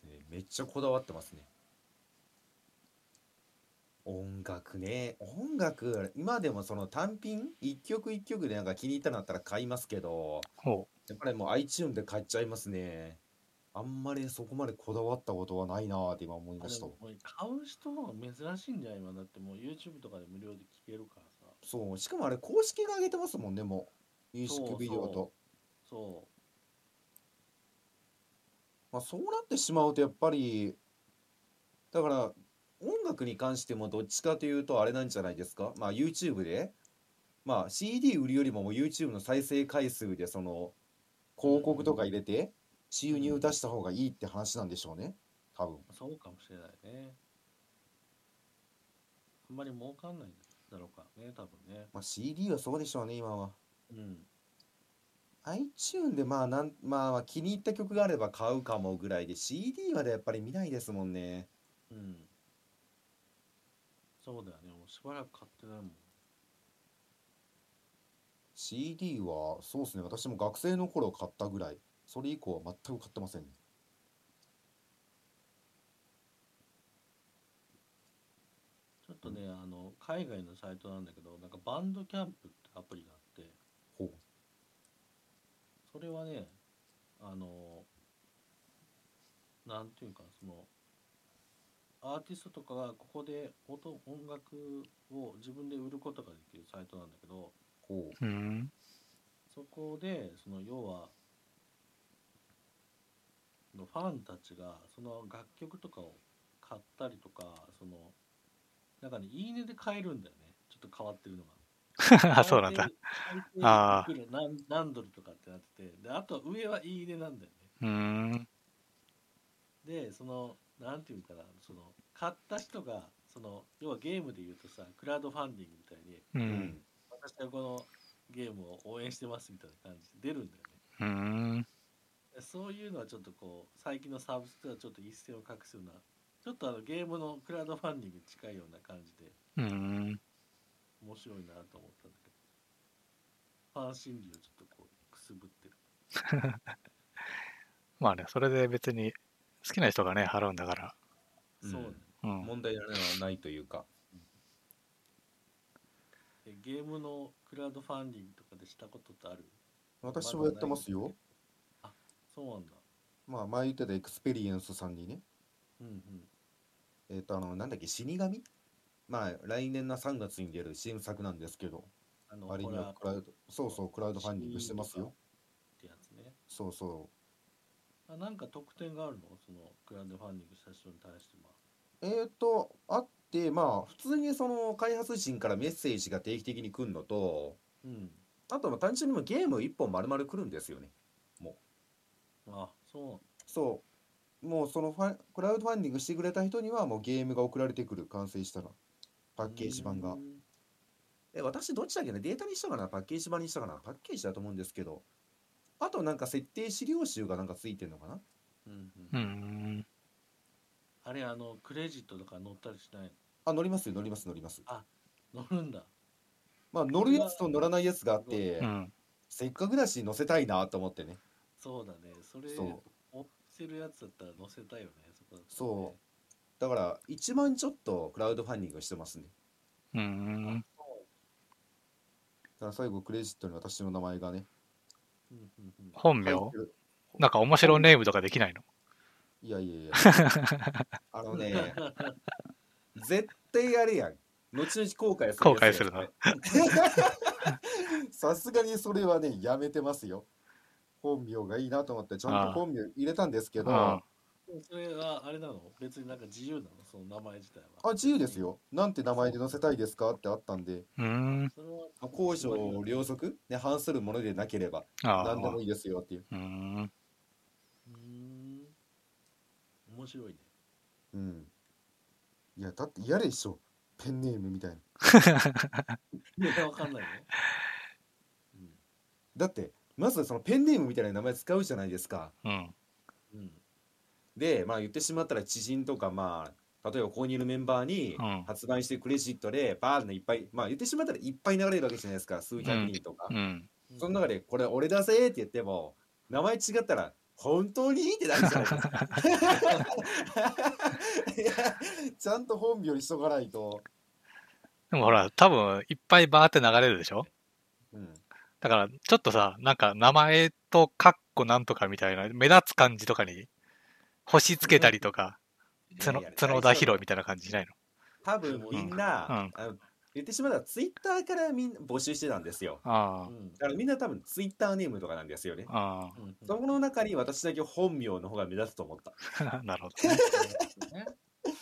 えーめっちゃこだわってますね。音楽ね。音楽今でもその単品一曲一曲でなんか気に入ったのあったら買いますけどほやっぱりもう iTune で買っちゃいますね。あんまりそこまでこだわったことはないなーって今思いあました。買う人の方が珍しいんじゃない今だってもう YouTube とかで無料で聴けるから。さそうしかもあれ公式が上げてますもんねもう。ミュージックビデオと。そまあ、そうなってしまうとやっぱりだから音楽に関してもどっちかというとあれなんじゃないですか？まあ YouTube で。まあ CD 売るよりももう YouTube の再生回数でその広告とか入れて収入出した方がいいって話なんでしょうね多分。うそうかもしれないね。あんまり儲かんないんだろうかね多分ね。まあ CD はそうでしょうね今は。うん。iTune でまあなんまあ気に入った曲があれば買うかもぐらいで CD までやっぱり見ないですもんね。うん。そうだよね。もうしばらく買ってないもん。CD はそうですね。私も学生の頃買ったぐらい。それ以降は全く買ってませんね。ちょっとねあの海外のサイトなんだけどなんかバンドキャンプってアプリがあって。ほう。それはねあのなんていうかそのアーティストとかがここで音音楽を自分で売ることができるサイトなんだけどほう。ん。そこでその要はそのファンたちがその楽曲とかを買ったりとかそのなんかねいいねで買えるんだよねちょっと変わってるのがあ、そうなんだ。あーいくら何何ドルとかってなっててであと上はいいねなんだよねうーん。でそのなんていうかなその買った人がその要はゲームで言うとさクラウドファンディングみたいにう。んん、私はこのゲームを応援してますみたいな感じで出るんだよねうーん。でそういうのはちょっとこう最近のサービスとはちょっと一線を画すようなちょっとあのゲームのクラウドファンディングに近いような感じでうーん。面白いなと思ったんだけど。ファン心理をちょっとこうくすぶってる。まあね、それで別に好きな人がね、払うんだから。うんそうね。うん。問題はないというか。でゲームのクラウドファンディングとかでしたことってある？私はやってますよ。そうなんだ。まあ前言ってたエクスペリエンスさんにね。うんうんえっ、とあのなんだっけ死噛？まあ来年の3月に出る新作なんですけどあのあれにはクラウドそうそうクラウドファンディングしてますよ。ってやつね。そうそあなんか特典があるの？そのクラウドファンディングした人に対しては。うえっ、とあってまあ普通にその開発陣からメッセージが定期的に来るのとうん。あとまあ単純にもうゲーム1本丸々来るんですよねあそそうもうそのファンクラウドファンディングしてくれた人にはもうゲームが送られてくる完成したらパうッケージ版が。うん。え私どっちだっけなデータにしたかな？パッケージ版にしたかな？パッケージだと思うんですけど。あとなんか設定資料集がなんかついてるのかな？うんうん。うーん。あれあのクレジットとか載ったりしない？あ乗りますよ乗ります乗ります。の載るんだ。まあ乗るやつと乗らないやつがあってうん。せっかくだし乗せたいなと思ってね。そうだね。それそう追ってるやつだったら載せたいよね。そこだったらね。そだから1万ちょっとクラウドファンディングしてますね。うーん。だから最後クレジットに私の名前がね。うんうんうん。本名入ってる。なんか面白ネームとかできないの？いやいやいや。あのね絶対やるやん。後々後悔するやつ後悔するのやつさすがにそれはねやめてますよ本名がいいなと思ってちゃんと本名入れたんですけどあそれはあれなの？別になんか自由なの？その名前自体は。あ自由ですよ。なんて名前で載せたいですかってあったんで。うーん。公序良俗ね反するものでなければああ。何でもいいですよっていう。うーん。うーん。面白いね。うん。いやだって嫌でしょ。ペンネームみたいな。いやわかんないね。うん。だってまずそのペンネームみたいな名前使うじゃないですか。うん。うん。でまあ言ってしまったら知人とかまあ例えばここにいるメンバーにうん。発売してクレジットでバーンのいっぱいまあ言ってしまったらいっぱい流れるわけじゃないですか数百人とか、うん。その中でこれ俺だぜって言っても名前違ったら本当にってなるじゃないですか。いやちゃんと本名にしとかないと、でもほら、多分いっぱいバーって流れるでしょ？うん、だから、ちょっとさ、なんか名前とカッコなんとかみたいな、目立つ感じとかに、星つけたりとか、角角田博みたいな感じしないの？多分みんな、うん。言ってしまったらツイッターからみんな募集してたんですよ。だからみんな多分ツイッターネームとかなんですよね。そこの中に私だけ本名の方が目立つと思った。あ、なるほどね。ね。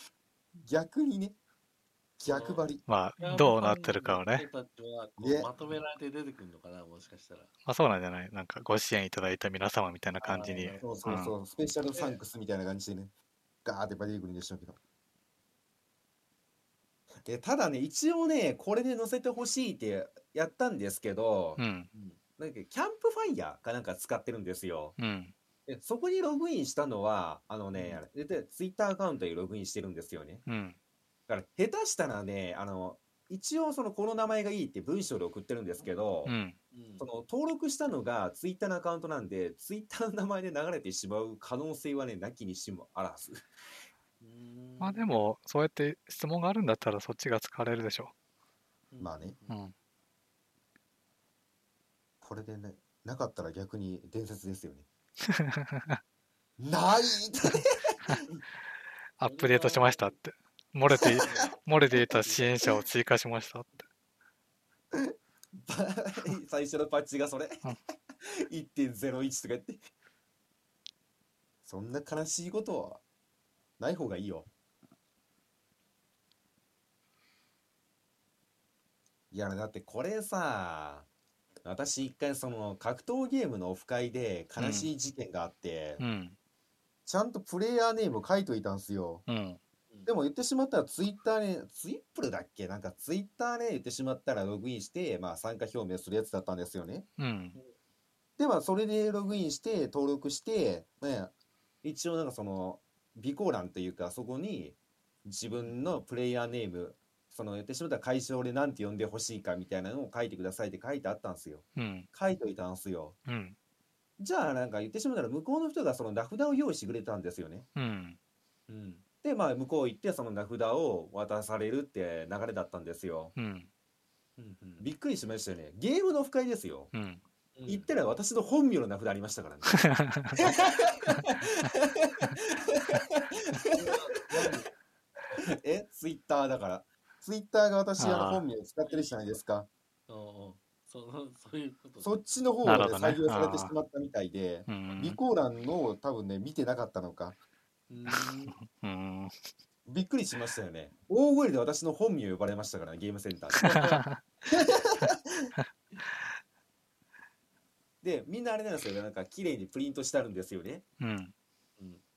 逆にね逆張りまあ、どうなってるかをね。まとめられて出てくるのかなもしかしたらまあそうなんじゃない？なんかご支援いただいた皆様みたいな感じに。そうそうそう、スペシャルサンクスみたいな感じでねガーってバリーグにでしょうけどでただね一応ねこれで載せてほしいってやったんですけど、うん。うんなんかキャンプファイヤーかなんか使ってるんですよ。うん。でそこにログインしたのは、あのね、で、ツイッターアカウントにログインしてるんですよね。うん。だから、下手したらね、あの、一応そのこの名前がいいって文章で送ってるんですけど、うん。うんその登録したのがツイッターのアカウントなんで、ツイッターの名前で流れてしまう可能性はね、なきにしもあらず。まあでも、そうやって質問があるんだったらそっちが使われるでしょまあね。う。うん。これでね、なかったら逆に伝説ですよね。ない アップデートしましたって。漏れて、漏れていた支援者を追加しましたって。最初のパッチがそれうん1.01とか言ってそんな悲しいことはない方がいいよいやだってこれさ私一回その格闘ゲームのオフ会で悲しい事件があって、うん。ちゃんとプレイヤーネーム書いといたんすようん。でも言ってしまったらツイッターね、ツイップルだっけ？なんかツイッターね、言ってしまったらログインして、まあ参加表明するやつだったんですよね。うん。で、まあそれでログインして、登録して、ね、一応なんかその、備考欄というか、そこに自分のプレイヤーネーム、その言ってしまったら会場で何て呼んでほしいかみたいなのを書いてくださいって書いてあったんですよ。うん。書いといたんですよ。うん。じゃあなんか言ってしまったら向こうの人がその名札を用意してくれたんですよね。うん。うん。で、まあ向こう行ってその名札を渡されるって流れだったんですよ。うん。うんうんびっくりしましたよね。ゲームのオフ会ですよ。うん。うん言ったら私の本名の名札ありましたからね。えツイッターだから。ツイッターが私あの本名使ってるじゃないですか。そのそういうことそっちの方でなるほどね採用されてしまったみたいで、うん備考欄の多分ね、見てなかったのか。うーんうん。びっくりしましたよね。大声で私の本名呼ばれましたからね、ゲームセンターで。で、みんなあれなんですよ。なんか綺麗にプリントしてあるんですよね。うん。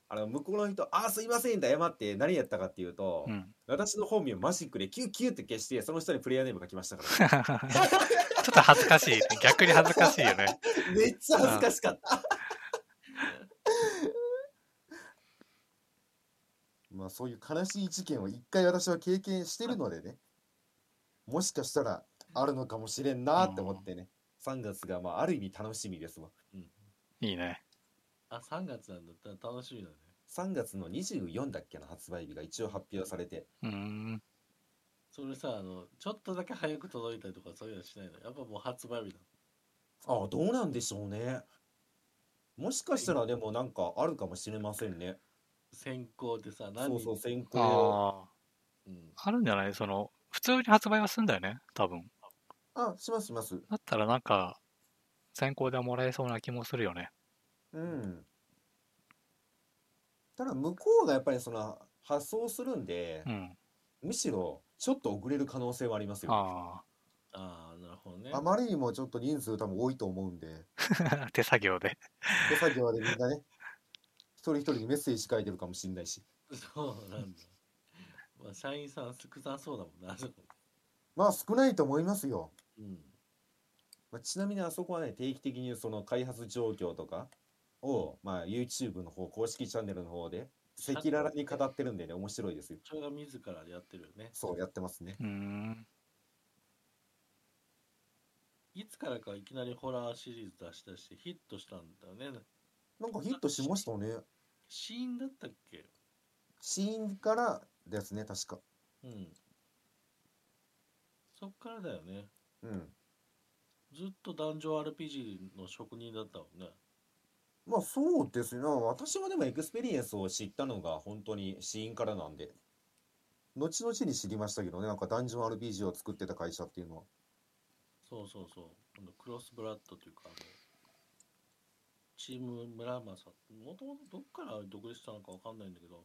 あの、向こうの人、あー、すいませんって謝って何やったかっていうと、うん。私の本名マジックでキュッキュッって消して、その人にプレイヤーネーム書きましたから、ね。ちょっと恥ずかしい。逆に恥ずかしいよね。めっちゃ恥ずかしかった。まあそういう悲しい事件を一回私は経験してるのでね、もしかしたらあるのかもしれんなって思ってね、3月がまあある意味楽しみですわ。いいね。あ3月なんだったら楽しみだね3月の24だっけな発売日が一応発表されて、うん。それさあのちょっとだけ早く届いたりとかそういうのしないの？やっぱもう発売日だああ、どうなんでしょうね。もしかしたらでもなんかあるかもしれませんね。先行でさそ何うそう、先行。ああ。うんあるんじゃない？その、普通に発売はすんだよね？多分。あ、しますします。だったらなんか、先行でもらえそうな気もするよね。うん。ただ向こうがやっぱりその発送するんでう、ん。むしろちょっと遅れる可能性はありますよ。あああなるほどねあまりにもちょっと人数多分多いと思うんで、あ。手作業で。手作業でみんなね、一人一人にメッセージ書いてるかもしれないし。そうなんだまあ社員さん少なそうだもんなあそこまあ少ないと思いますよ。うんまあ、ちなみにあそこはね、定期的にその開発状況とかを、まあ YouTube の方、公式チャンネルの方で赤裸々に語ってるんでね、面白いですよ。それが自らでやってるよねそう、やってますね。うーん。いつからかいきなりホラーシリーズ出したしヒットしたんだよねなんかヒットしましたね。死印だったっけ？死印からですね、確か。うんそっからだよねうん。ずっとダンジョン RPG の職人だったもんねまあそうですね。私はでもエクスペリエンスを知ったのが本当に死印からなんで。後々に知りましたけどね、なんかダンジョン RPG を作ってた会社っていうのは。そうそうそうあのクロスブラッドというかあのチーム村正もともとどっから独立したのかわかんないんだけど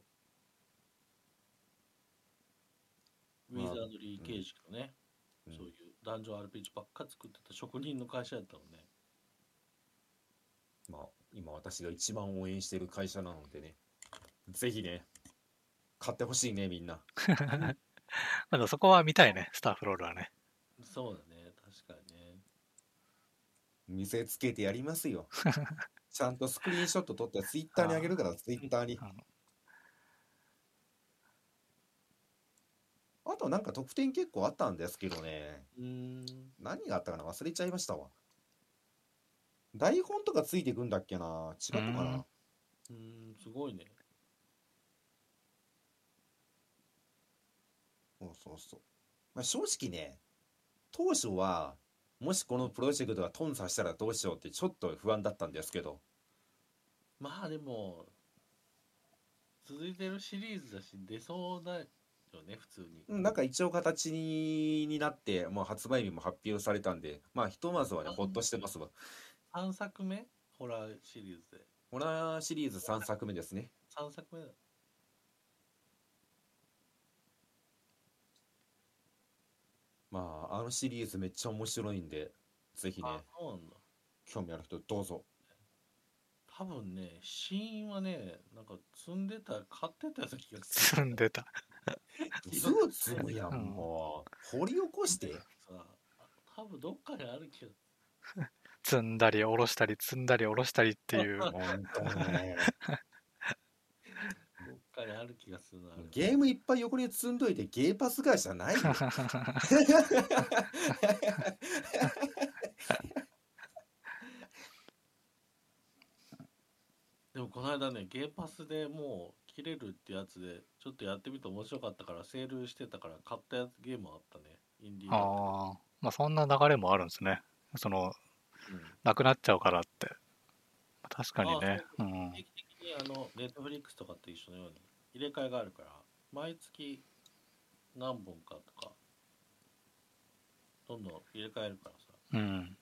ウまあィザードリー形式のね、うんそういうダンジョン RPG ばっか作ってた職人の会社やったのねまあ今私が一番応援してる会社なのでね。ぜひね、買ってほしいね、みんな。まだそこは見たいね、スターフロールはね。そうだね確かにね見せつけてやりますよ。ちゃんとスクリーンショット撮ってツイッターにあげるから、ツイッターに。あとなんか得点結構あったんですけどね。何があったかな？忘れちゃいましたわ。台本とかついてくんだっけな？違ったかうんなうーん、すごいね。そうそうそう。まあ、正直ね、当初は、もしこのプロジェクトが頓挫したらどうしようってちょっと不安だったんですけど、まあでも、続いてるシリーズだし、出そうだよね、普通に。うんなんか一応形にになって、もう発売日も発表されたんで、まあひとまずはね、ほっとしてますわ。3作目？ホラーシリーズで。ホラーシリーズ3作目ですね。3作目だ。まあ、あのシリーズめっちゃ面白いんで、ぜひね、あ、そうなんだ。興味ある人どうぞ。多分ね、死因はね、なんか積んでた、買ってたような気がす積んでた。すぐ積むやん、うんもう。掘り起こして。る。さ多分どっかにあるけど。積んだり下ろしたり積んだり下ろしたりっていうほんとね。かにある気がするな。ゲームいっぱい横に積んどいてゲーパス会社ないよ。でもこの間ね、ゲーパスでもう切れるってやつで、ちょっとやってみて面白かったから、セールしてたから買ったやつゲームあったね。インディーああまあそんな流れもあるんですねそのうんなくなっちゃうからって確かにねあうん定期的にあの、ネットフリックスとかと一緒のように入れ替えがあるから、毎月何本かとか、どんどん入れ替えるからさ、うん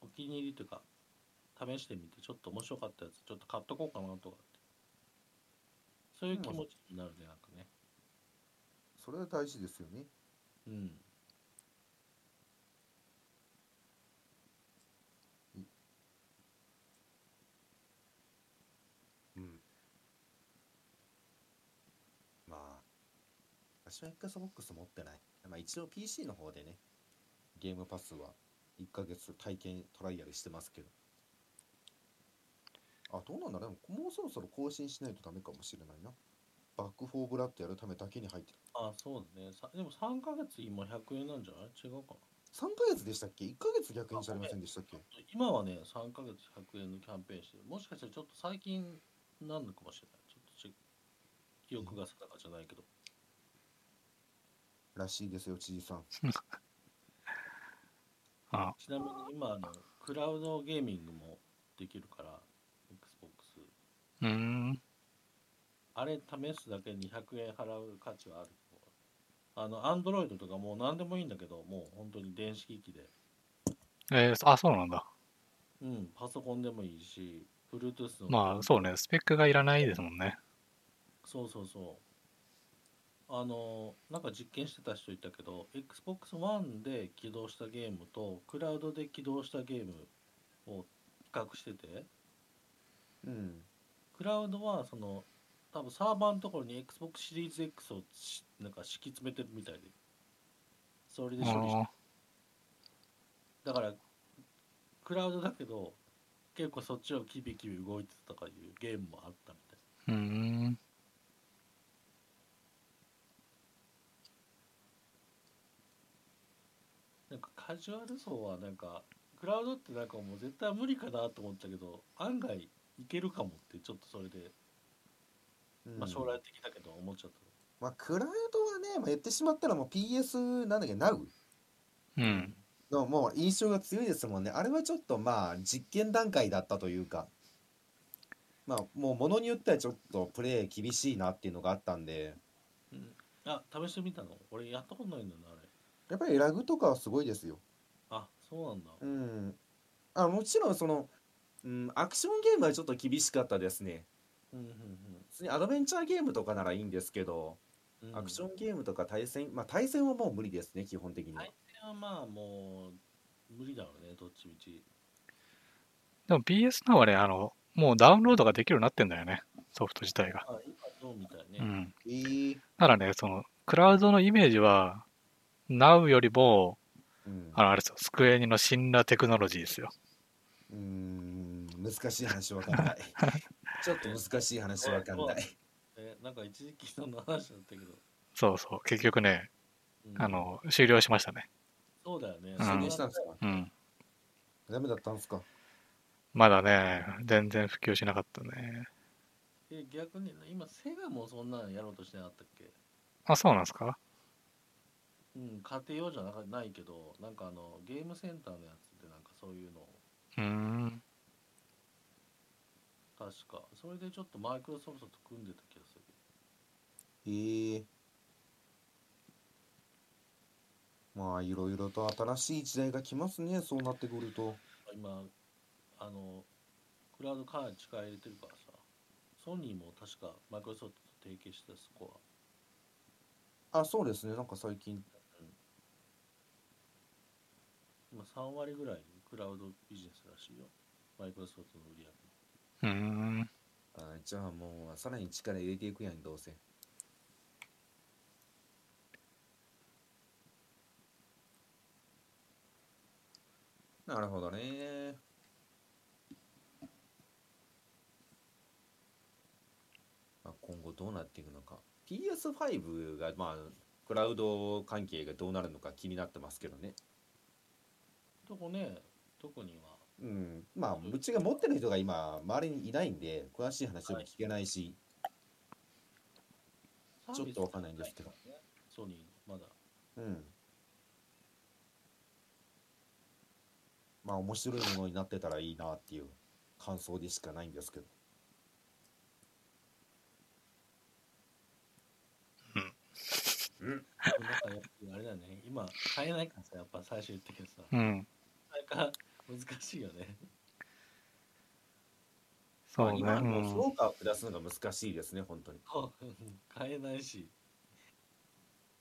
お気に入りというか、試してみて、ちょっと面白かったやつ、ちょっと買っとこうかなとかって。そういう気持ちになるね、なんかね。それは大事ですよね。うん。うん。まあ、私は Xbox 持ってない。まあ一応 PC の方でね、ゲームパスは1ヶ月体験トライアルしてますけど。あ、どうなんだろうでももうそろそろ更新しないとダメかもしれないな。バックフォーブラッドやるためだけに入ってる。あそうだね。さでも3ヶ月今100円なんじゃない？違うかな。3ヶ月でしたっけ ?1 ヶ月逆円じゃありませんでしたっけ？今はね、3ヶ月100円のキャンペーンしてる。もしかしたらちょっと最近なのかもしれない。ちょっとち記憶が定かじゃないけど。らしいですよ、知事さん。あちなみに今あの、クラウドゲーミングもできるから、Xbox。うーんあれ試すだけ200円払う価値はあるあの、アンドロイドとかもう何でもいいんだけど、もう本当に電子機器で。えーあそうなんだうん、パソコンでもいいし、Bluetooth の。まあそうねスペックがいらないですもんねそうそうそう。あの、なんか実験してた人いたけど、Xbox One で起動したゲームと、クラウドで起動したゲームを比較してて、うん。クラウドはその、多分サーバーのところに Xbox シリーズ X をしなんか敷き詰めてるみたいで、それで処理してあだから、クラウドだけど、結構そっちをキビキビ動いてたとかいうゲームもあったみたい。ーうーんなんかカジュアル層はなんか、クラウドってなんかもう絶対無理かなと思ったけど、案外いけるかもってちょっとそれで、まあ将来的だけど思っちゃった。まあ、クラウドはね、まあ、言ってしまったらもう PS なんだっけ、Now うんのもう印象が強いですもんね。あれはちょっとまあ実験段階だったというか、まあもうものによってはちょっとプレイ厳しいなっていうのがあったんで、うん。あ、試してみたの？俺やったことないんだよな。やっぱりラグとかはすごいですよ。あ、そうなんだ。うん。あもちろんその、うん、アクションゲームはちょっと厳しかったですね。うんうん普通にアドベンチャーゲームとかならいいんですけど、うんうん。アクションゲームとか対戦、まあ対戦はもう無理ですね、基本的には。対戦はまあもう、無理だろうね、どっちみち。でも PS now はねあのもうダウンロードができるようになってんだよねソフト自体があ、今そうみたいね。うんえーならねそのクラウドのイメージは Now よりもうん。あの、あれですよ、スクエニのシンラテクノロジーですよ。うーん。難しい話わかんない。ちょっと難しい話わかんない。えなんか一時期そんな話だったけど、そうそう、結局ね、うん。あの、終了しましたね。そうだよね。うん。終了したんですか？うん。ダメだったんですか？まだね、全然普及しなかったね。え逆に今セガもそんなのやろうとしてなかったっけ？あ、そうなんですか？うん家庭用じゃなかないけどなんかあのゲームセンターのやつでなんかそういうの。をうーん。確か。それでちょっとマイクロソフトと組んでた気がする。ええ。まあいろいろと新しい時代が来ますねそうなってくると。今あのクラウドかなり力入れてるからさ。ソニーも確かマイクロソフトと提携してたそこは。あそうですね。なんか最近今3割ぐらいクラウドビジネスらしいよ。マイクロソフトの売り上げ。うーん。あじゃあもうさらに力入れていくやんどうせ。なるほどね。まあ、今後どうなっていくのか。PS5 がまあクラウド関係がどうなるのか気になってますけどねとこね特には。うん、まあうちが持ってる人が今周りにいないんで詳しい話も聞けないし、ちょっとわかんないんですけど。ソニーの。まだ。うん。まあ面白いものになってたらいいなっていう感想でしかないんですけど。うん。なんかやっぱあれだね。今買えないからさやっぱ最初言ったけどさ。うん。なか難しいよね。そうね。今もううん。評価を下すのが難しいですね本当に。買えないし。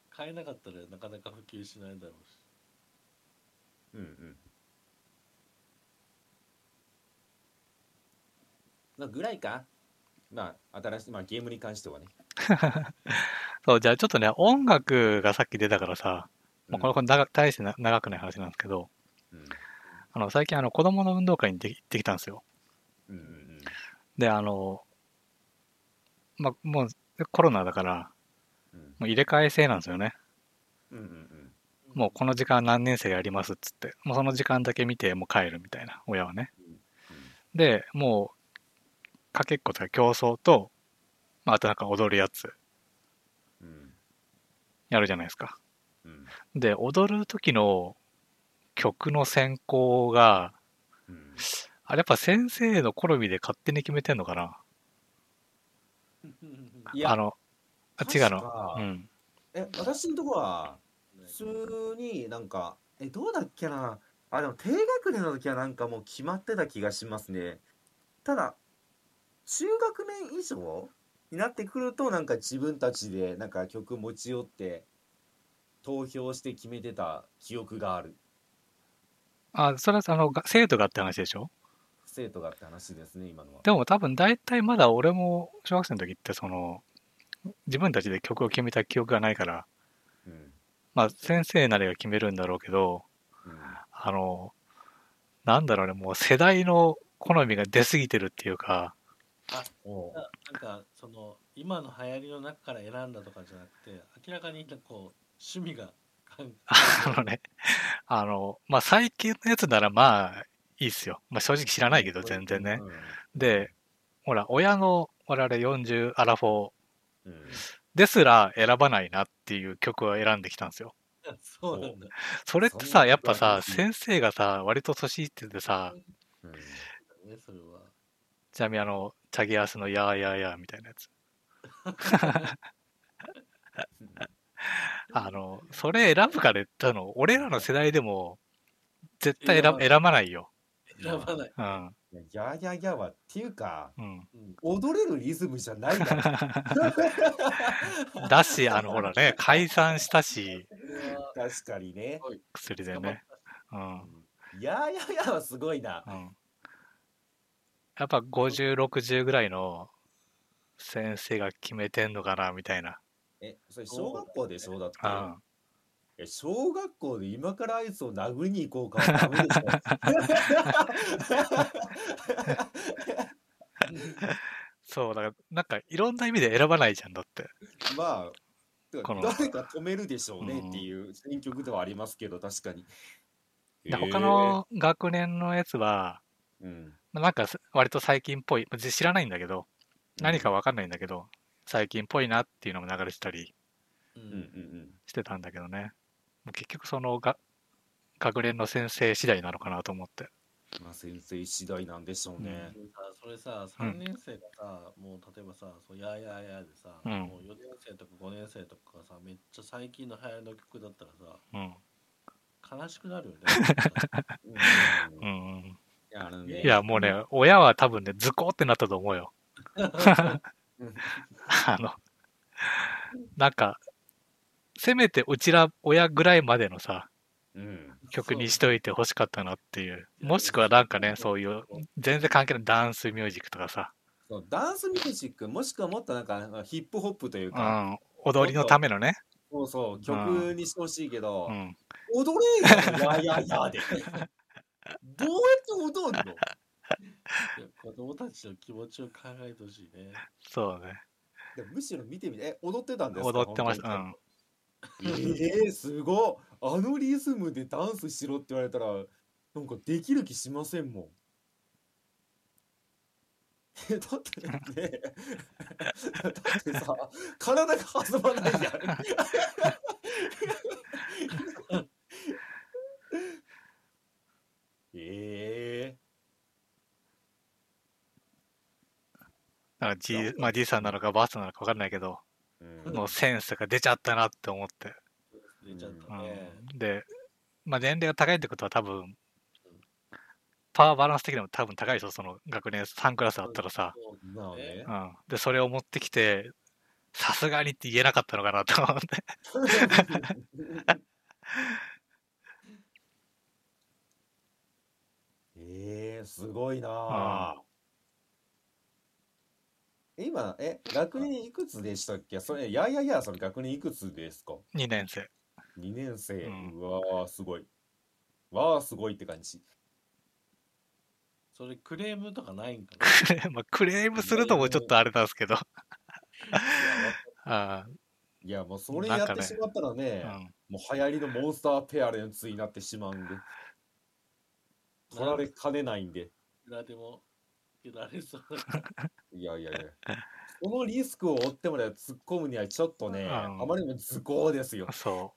買えなかったらなかなか普及しないだろうし。うんうん。まあぐらいか。まあ新しいまあゲームに関してはね。そう、じゃあちょっとね、音楽がさっき出たからさ、まあ、これ、うん。これ長大してな長くない話なんですけど、うんあの、最近あの、子供の運動会に行ってきたんですよ。うんうんで、あの、まあ、もうコロナだから、うんもう入れ替え制なんですよね。うんうんうんもうこの時間何年生やりますっつって、もうその時間だけ見てもう帰るみたいな、親はね。で、もう、かけっことか競争と、まあ、あとなんか踊るやつ、うんやるじゃないですか。うんで、踊る時の曲の選考が、うん。あれやっぱ先生の好みで勝手に決めてんのかな。いやあの、あ違うの。確かうん。え私のとこは普通になんかえどうだっけな。あでも低学年の時はなんかもう決まってた気がしますね。ただ中学年以上になってくるとなんか自分たちでなんか曲持ち寄って投票して決めてた記憶があるあ、それはあの、が生徒がって話でしょ？生徒がって話ですね今のは。でも多分大体まだ俺も小学生の時ってその、自分たちで曲を決めた記憶がないから、うん。まあ先生なりが決めるんだろうけど、うん。あの、なんだろうね、もう世代の好みが出過ぎてるっていうか、おう。なんかその今の流行りの中から選んだとかじゃなくて明らかにこう趣味が関あのね、あの、まあ最近のやつならまあいいっすよ。まあ正直知らないけど全然ね。で、ほら、親の我々40アラフォーですら選ばないなっていう曲を選んできたんですよ。そうなんだ。それってさ、やっぱさ、先生がさ、割と年いっててさ、うん。ちなみにあの、チャゲアスのヤーヤーヤーみたいなやつ。あの、それ選ぶかでたの、俺らの世代でも、絶対選選ばない選ばないよ。選ばない、うん。いやギャーギャーギャーはっていうかうん。うん、踊れるリズムじゃないだろ だし、あの、ほらね、解散したし、確かにね薬でね。うん。いやいやいやはすごいなうん。やっぱ50、60ぐらいの先生が決めてんのかな、みたいな。えそれ小学校でしょだってうん。え小学校で今からあいつを殴りに行こうかはダメでし そう、だから、なんかいろんな意味で選ばないじゃんだって。ょ。まあ、てかこの誰か止めるでしょうねっていう選曲ではありますけど、確かに。で他の学年のやつは、えー、うん、なんかす割と最近っぽい、知らないんだけど、何かわかんないんだけど、最近っぽいなっていうのも流れてたりううんうんうん。してたんだけどね。もう結局そのが学年の先生次第なのかなと思って。まあ先生次第なんでしょうね。でさそれさ3年生がさ、もう例えばさそうやーやーやーでさ、うんもう4年生とか5年生とかがさめっちゃ最近の流行りの曲だったらさうん。悲しくなるよね うんうんうん。いやいや、もうね、親は多分ね、ズコーってなったと思うよ。う んあの、なんか、せめてうちら親ぐらいまでのさ、うん。曲にしといて欲しかったなっていう。もしくはなんかね、そういう、全然関係ないダンスミュージックとかさ、そうダンスミュージック、もしくはもっとなんかヒップホップといううか、ん、踊りのためのね、そうそう、曲にしてほしいけど、うん、踊れよ、やややで。どうやって踊るの？子供たちの気持ちを考えてほしいね。そうね。でむしろ見てみて、え、踊ってたんですか？踊ってました。う本ん。えー、すごい。あのリズムでダンスしろって言われたら、なんかできる気しませんもん。えだってね、だってさ、体が弾まないじゃん。ええだからじい、まあじいさんなのかばあさんなのか分かんないけど、うんもうセンスが出ちゃったなって思って。出ちゃったうね。ん、で、まあ年齢が高いってことは多分、パワーバランス的にも多分高いでしょ、その学年3クラスあったらさ。そう。ん。で、それを持ってきて、さすがにって言えなかったのかなと思って。ええすごいなあ、今、え、学年いくつでしたっけ？それ、いやいやいや、それ学年いくつですか？2年生。?2 年生。ううんわー、すごい。わー、すごいって感じ。それクレームとかないんかクレ まあ、クレームするともちょっとあれなんですけど。あいや、もうそれやってしまったらね、ん。もう流行りのモンスターペアレンツになってしまうんで、取られかねないんで。な。いくらでもいられそう。いやいやいや。そのリスクを負ってまで突っ込むにはちょっとね、うんあまりにも図工ですよ。そ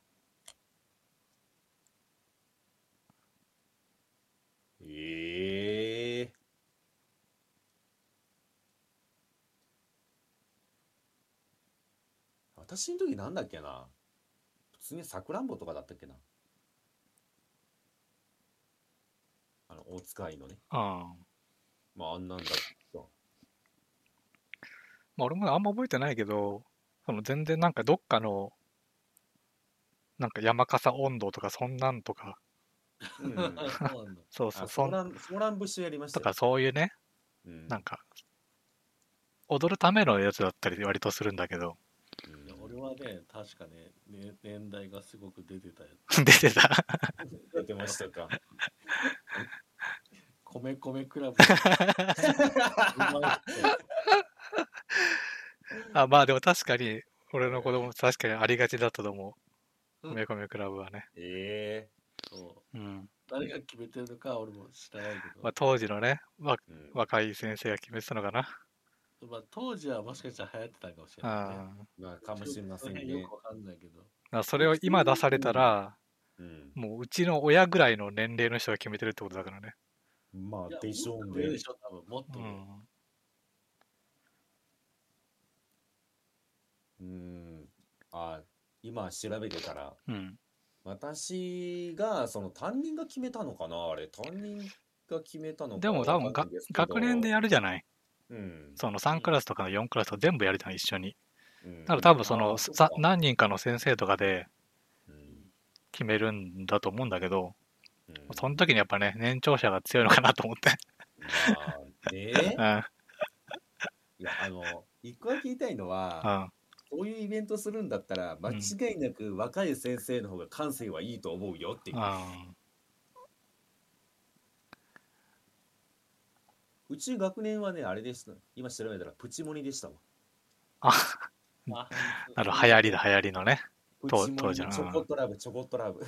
ええ私の時なんだっけな普通にさくらんぼとかだったっけなあの、大塚愛のね。う。うん。まあ、あんなんだった。まあ、俺もあんま覚えてないけど、その全然なんかどっかの、なんか山笠温度とかそんなんとか、うん。そうなんだ。そうそう、あ、そんソーラン、ソーラン節やりましたよとかそういうね、うんなんか、踊るためのやつだったり割とするんだけど、うんいや俺はね、確かねね、年代がすごく出てたよ。出てた。出てましたか。米米クラブ。あまあでも確かに、俺の子供確かにありがちだったと思う。うんめこめクラブはね。えそううん。誰が決めてるのか俺も知らないけど、まあ当時のね、わえうん若い先生が決めてたのかな。まあ、当時はもしかしたら流行ってたかもしれない、ね。あまあ、かもしれませんねよく。わかんないけど。あ。それを今出されたら、うん。もううちの親ぐらいの年齢の人が決めてるってことだからね。まあ、でしょうねもっと上で。しょ、多分もっと上。うん。うん。あ、今調べてたら、うん。私が、その担任が決めたのかなあれ、担任が決めたのかでも多分が学年でやるじゃない。うん。その3クラスとか4クラスとか全部やるじゃん、一緒に。うんだから多分そあのさ何人かの先生とかでうん決めるんだと思うんだけど、うん。その時にやっぱね、年長者が強いのかなと思って。まあね。うん。いや、あの、一個だけ言いたいのは、うん。そういうイベントするんだったら間違いなく若い先生の方が感性はいいと思うよっていう、あうち学年はねあれでした。今調べたらプチモニでしたわ。あ、あなるほど流行りだ、流行りのね。プ当チモニチョコットラブチョコットラブ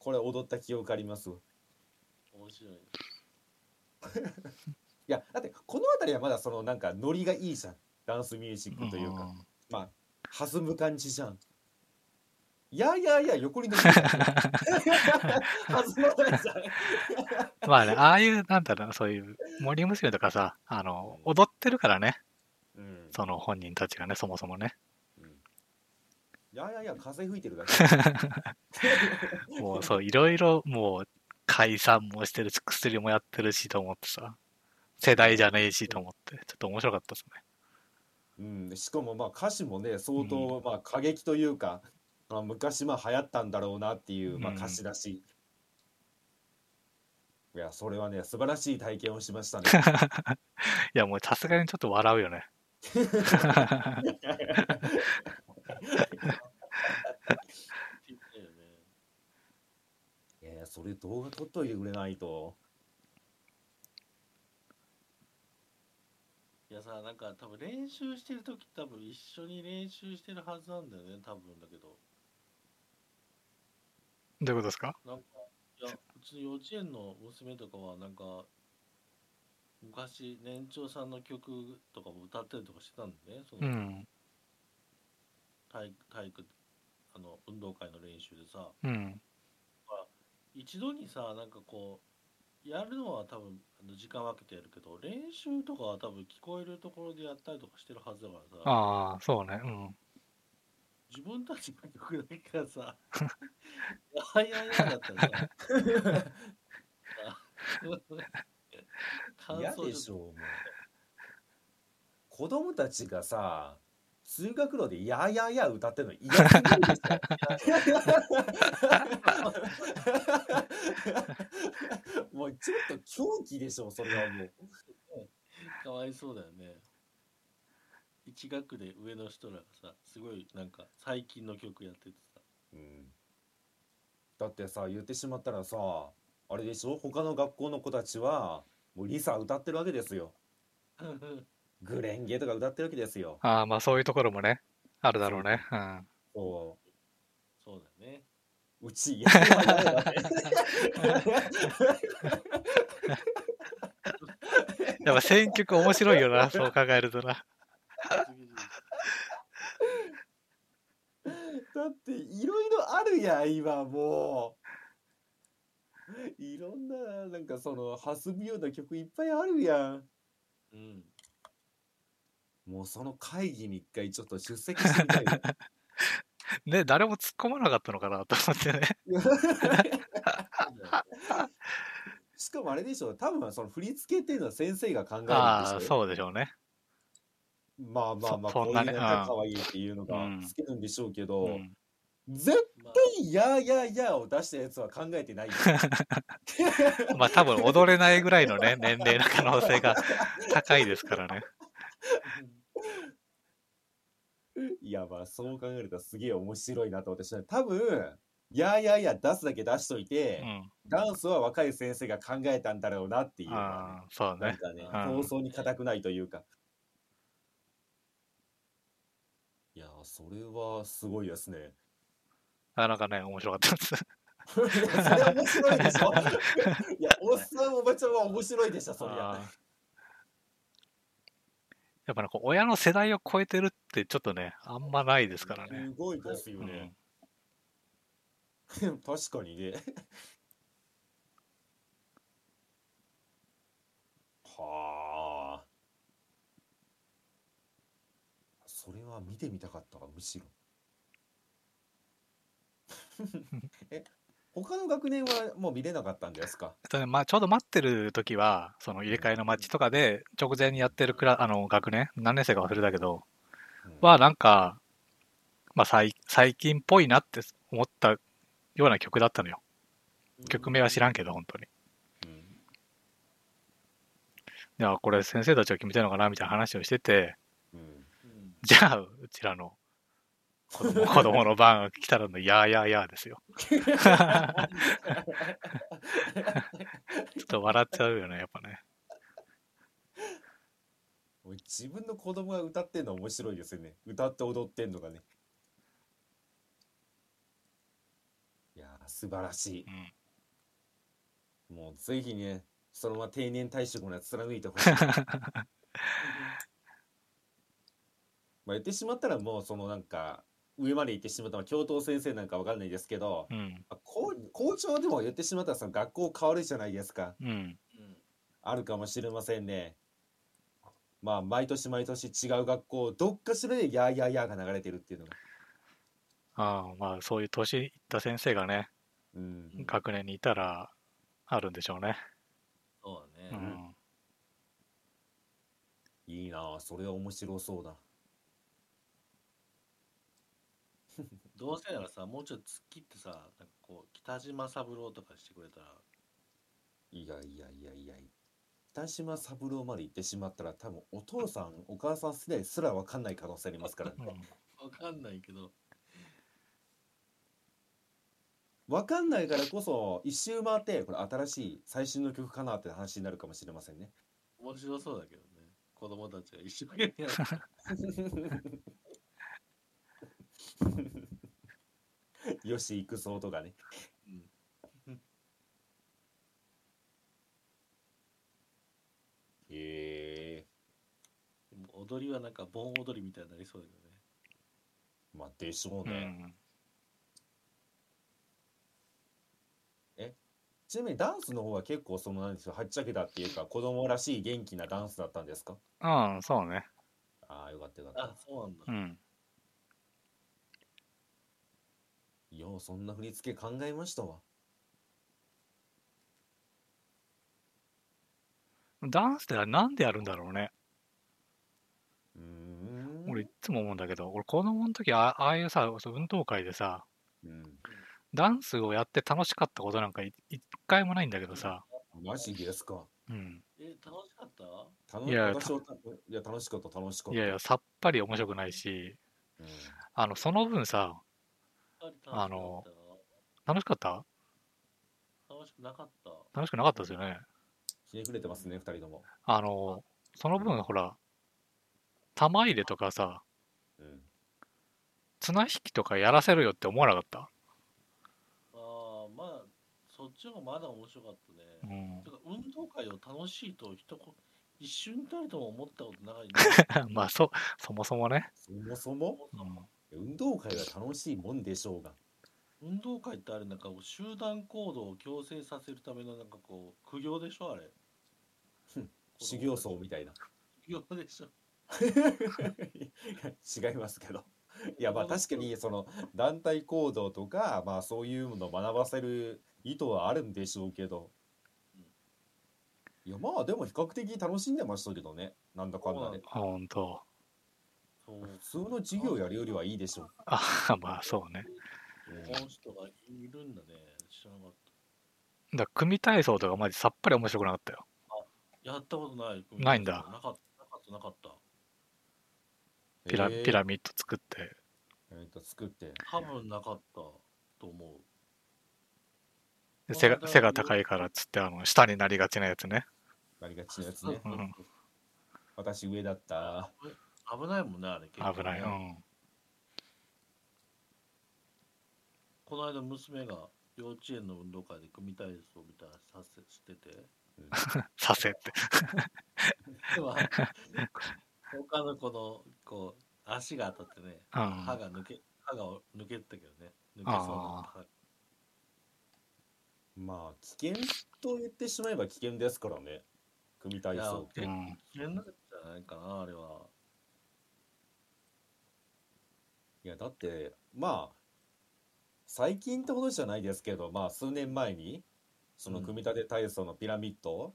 これ踊った記憶あります？わ面白い。いやだってこの辺りはまだそのなんかノリがいいじゃん。ダンスミュージックというか、んまあ弾む感じじゃん。いやいやいや横に弾まないじゃん。まあね、ああいう、なんだろうな、そういう、森娘とかさ、あの、踊ってるからね、うん。その本人たちがね、そもそもね。うんいやいやいや風吹いてるだけ。もうそう、いろいろ、もう、解散もしてるし、薬もやってるしと思ってさ、世代じゃねえしと思って、ちょっと面白かったですね。うん、しかもまあ歌詞もね相当まあ過激というか、まあ、昔まあ流行ったんだろうなっていうまあうん歌詞だし、いやそれはね素晴らしい体験をしましたね。いや、もうさすがにちょっと笑うよね。言ったよね。いやいやそれ動画撮っといてくれないといやさ、なんか多分練習してる時多分一緒に練習してるはずなんだよね、多分だけど。どういうことですか？なんか、いや、うちの幼稚園の娘とかはなんか、昔年長さんの曲とかも歌ったりとかしてたんでね、そうのん。体育体育あの運動会の練習でさ、うん。一度にさ、なんかこう、やるのは多分あの時間分けてやるけど、練習とかは多分聞こえるところでやったりとかしてるはずだからさ、ああ、そうね。うん。自分たちの曲だけがさ、やいやいやだったらさ、感嫌想でしょうもう子供たちがさ通学路で「ややや」歌ってるの嫌すぎるでしょもうちょっと狂気でしょそれはもう。かわいそうだよね。一学で上の人らがさ、すごいなんか最近の曲やっててさ、うん。だってさ言ってしまったらさあれでしょ？他の学校の子たちはもうリサ歌ってるわけですよ グレンゲとか歌ってるわけですよああ、まあそういうところもね、あるだろうね。うん。そそうだね。ううちややっぱ選曲面白いよな、そう考えるとな。だっていろいろあるやん今もういろんななんかその弾むような曲いっぱいあるやんうん。もうその会議に一回ちょっと出席してみたいよ ね、誰も突っ込まなかったのかなと思ってね。しかもあれでしょ多分その振り付けっていうのは先生が考えるんでしょああ、そうでしょうね。まあまあまあそそんなねこういうのが可愛いっていうのがうんつけるんでしょうけど、うん。絶まあ対「やーやーやー」を出したやつは考えてないよ まあ多分踊れないぐらいのね、年齢の可能性が高いですからね。いやまあそう考えるとすげえ面白いなと思ってし多分「やーやーやー」出すだけ出しといて、うん。ダンスは若い先生が考えたんだろうなっていうのはああ、そうね。ねなんかねうん。放送に固くないというか。いやーそれはすごいですね。なかなかね、面白かったです。いやそれ面白いでしょ？いやおっさんおばちゃんは面白いでしょそりゃやっぱなんか親の世代を超えてるってちょっとね、あんまないですからね。すごいですようん。ね、確かにね。はあ。それは見てみたかったわむしろ。え他の学年はもう見れなかったんですか？えっとねまあ、ちょうど待ってる時は、その入れ替えの待ちとかで、直前にやってるクラあの学年、何年生か忘れたけど、はなんか、まあ最、最近っぽいなって思ったような曲だったのよ。曲名は知らんけど、本当に。うん。いや、これ先生たちが決めてるのかなみたいな話をしてて、じゃあ、うちらの子供子供の番が来たらの、やーやーやーですよ。ちょっと笑っちゃうよね、やっぱね。自分の子供が歌ってんの面白いですよね。歌って踊ってんのがね。いやー、素晴らしうん。い。もうぜひね、そのまま定年退職のやつ貫いてほしい。まあ言ってしまったらもうそのなんか、上まで行ってしまったのは教頭先生なんかわかんないですけど、うん。あ校校長でも言ってしまったらその学校変わるじゃないですか。うん。うんあるかもしれませんね。まあ毎年毎年違う学校、どっかしらでやーやーやーが流れてるっていうのが。ああ、まあ、そういう年いった先生がね、うん。学年にいたら、あるんでしょうね。そうだね、うん。いいなあそれは面白そうだ。どうせならさもうちょい突っ切ってさなんかこう北島三郎とかしてくれたらいやいやいやいや。北島三郎まで行ってしまったら多分お父さんお母さん世代すら分かんない可能性ありますからね。わかんないけど分かんないからこそ一周回ってこれ新しい最新の曲かなって話になるかもしれませんね。面白そうだけどね子供たちが一生懸命やって よし行くぞとかね。うんへえ。でも踊りはなんか盆踊りみたいになりそうだけどねまあでしょううね。ん。ちなみにダンスの方は結構そのなんでしょうはっちゃけたっていうか子供らしい元気なダンスだったんですか？うん、そうね。ああよかったよかったあ。そうなんだうん。ようそんな振り付け考えましたわ。ダンスってなんでやるんだろうね。うーん。俺いつも思うんだけど、俺子供の時あああいうさ、運動会でさ、うん。ダンスをやって楽しかったことなんかい一回もないんだけどさ、マジですか。うん。え楽しかった？楽いやいや楽しかった楽しかった。いやいや、さっぱり面白くないし、うんあの、その分さ、あの楽しかった？楽しくなかった楽しくなかったですよね。ひねくれてますね二人とも。あの、その分ほら、玉入れとかさ、うん。綱引きとかやらせるよって思わなかった？ああまあそっちの方がまだ面白かったうね、んて。か運動会を楽しいと一こ一瞬たりとも思ったことないね まあ、そ、そもそもね。そもそもうん運動会は楽しいもんでしょうが。運動会ってあれなんか集団行動を強制させるためのなんかこう苦行でしょあれ修行僧みたいな。修行でしょ 違いますけど。いやまあ確かにその団体行動とかまあそういうのを学ばせる意図はあるんでしょうけど。いやまあでも比較的楽しんでましたけどね。なんだかんだで。ほんと。そう普通の授業やるよりはいいでしょう。あ、まあそうね。この人がいるんだね知らなかっだから組体操とかマジさっぱり面白くなかったよ。たやったことないないんだなかったなかったなかったピラ,、えーピラミッド作って。えーと作って。多分なかったと思うで背が背が高いからっつって、あの、下になりがちなやつね。なりがちなやつね。うん私上だった。危ないもんねあれ結構ね危ない。うん。この間娘が幼稚園の運動会で組体操みたいなのさせしてて させって。でも 他の子のこう足が当たってねうん歯が抜け歯が抜けてたけどね抜けそうな歯まあ危険と言ってしまえば危険ですからね。組体操って。危険なんじゃないかなあれはいやだってまあ最近ってほどじゃないですけどまあ数年前にその組み立て体操のピラミッド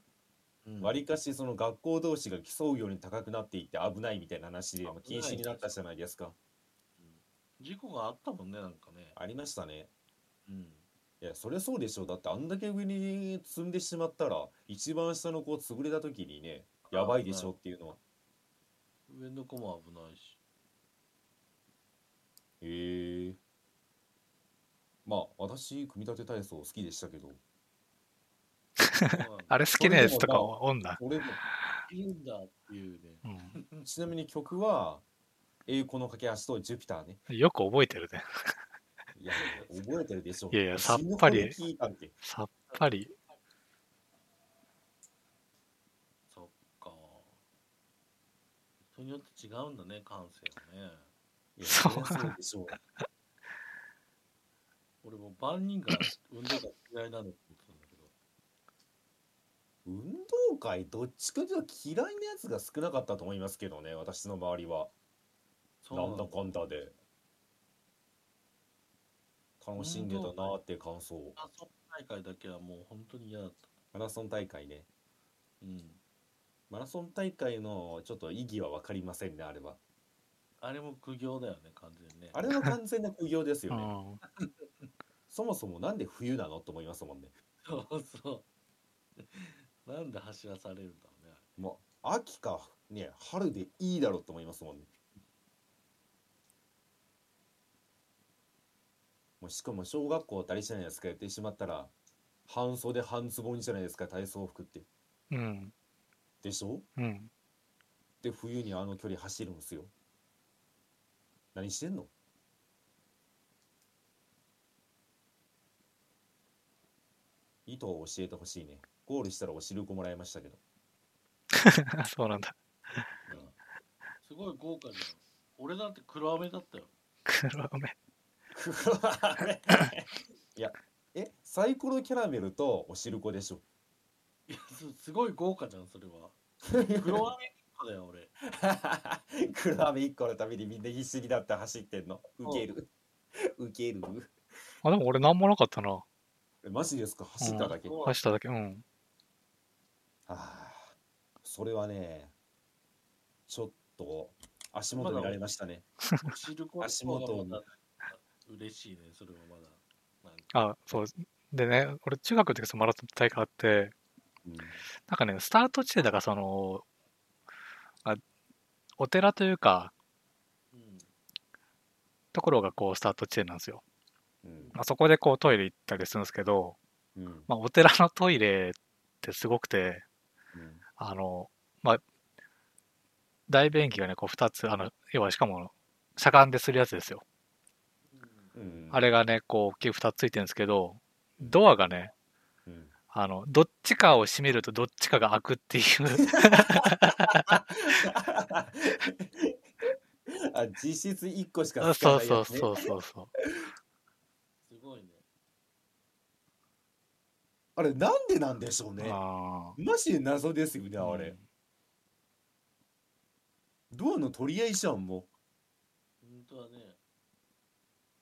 うん。わり、かしその学校同士が競うように高くなっていって危ないみたいな話でもう禁止になったじゃないですか。事故があったもんねなんかね。ありましたね。うん。いやそりゃそうでしょ。うだってあんだけ上に積んでしまったら一番下の子潰れた時にねやばいでしょっていうのは。上の子も危ないしへ私組み立て体操好きでしたけど あれ好きなやつとかおんだ。それでいいんだっていうね。うん。ちなみに曲は栄光の架け橋とジュピターねよく覚えてるね。いや覚えてるでしょいやいやさっぱり死ぬほど聞いたんけさっぱり。そっか。人によって違うんだね、感性がね。いやそう。でしょう。俺も万人が運動が嫌いなのって思ってたんだけど。運動会どっちかというと嫌いなやつが少なかったと思いますけどね私の周りは。なんだ。かんだで。楽しんでたなーっていう感想。マラソン大会だけはもう本当に嫌だった。マラソン大会ね。うん。マラソン大会のちょっと意義は分かりませんねあれはあれも苦行だよね、完全にね。あれは完全な苦行ですうよねん。そもそもなんで冬なのと思いますもんねそうそう。なんで走らされるんだろうね。もう秋かね春でいいだろうと思いますもんねもうしかも小学校あたりじゃないですかやってしまったら半袖半ズボンじゃないですか体操服ってうん。でしょ？うん。で冬にあの距離走るんですよ何してんの？意図を教えてほしいねゴールしたらお汁粉もらいましたけど そうなんだ。うんすごい豪華じゃん。俺だって黒飴だったよ。黒目。いやえサイコロキャラメルとお汁粉でしょ？いやすすごい豪華じゃん、それは。黒飴1個だよ、俺。黒飴1個のためにみんな必死になって走ってんの。ウケる。ウケる。あ、でも俺なんもなかったな。えマジですか？走っただけ、うん。走っただけ。うん。ああ。それはねちょっと足元見られましたね。お汁粉足元をまだ嬉しいね、それはまだ。あ、そう。でね、俺中学の時そのマラソン大会あって、うん。なんかね、スタート地点だからその、あお寺というか、うん。ところがこうスタート地点なんですよ。うんまあ、そこでこうトイレ行ったりするんですけど、うんまあ、お寺のトイレってすごくて、うんあの、まあ、大便器がね、こう2つ、あの、要はしかも、しゃがんでするやつですよ。うんあれがね、こう、大きい2つついてるんですけど、ドアがね、うんあの、どっちかを閉めるとどっちかが開くっていう あ実質1個しかあ使わそうないね、そうそうそうそう。すごいね。あれなんでなんでしょうねあマジで謎ですよねーあれ、ドアの取り合いじゃんも本当はね。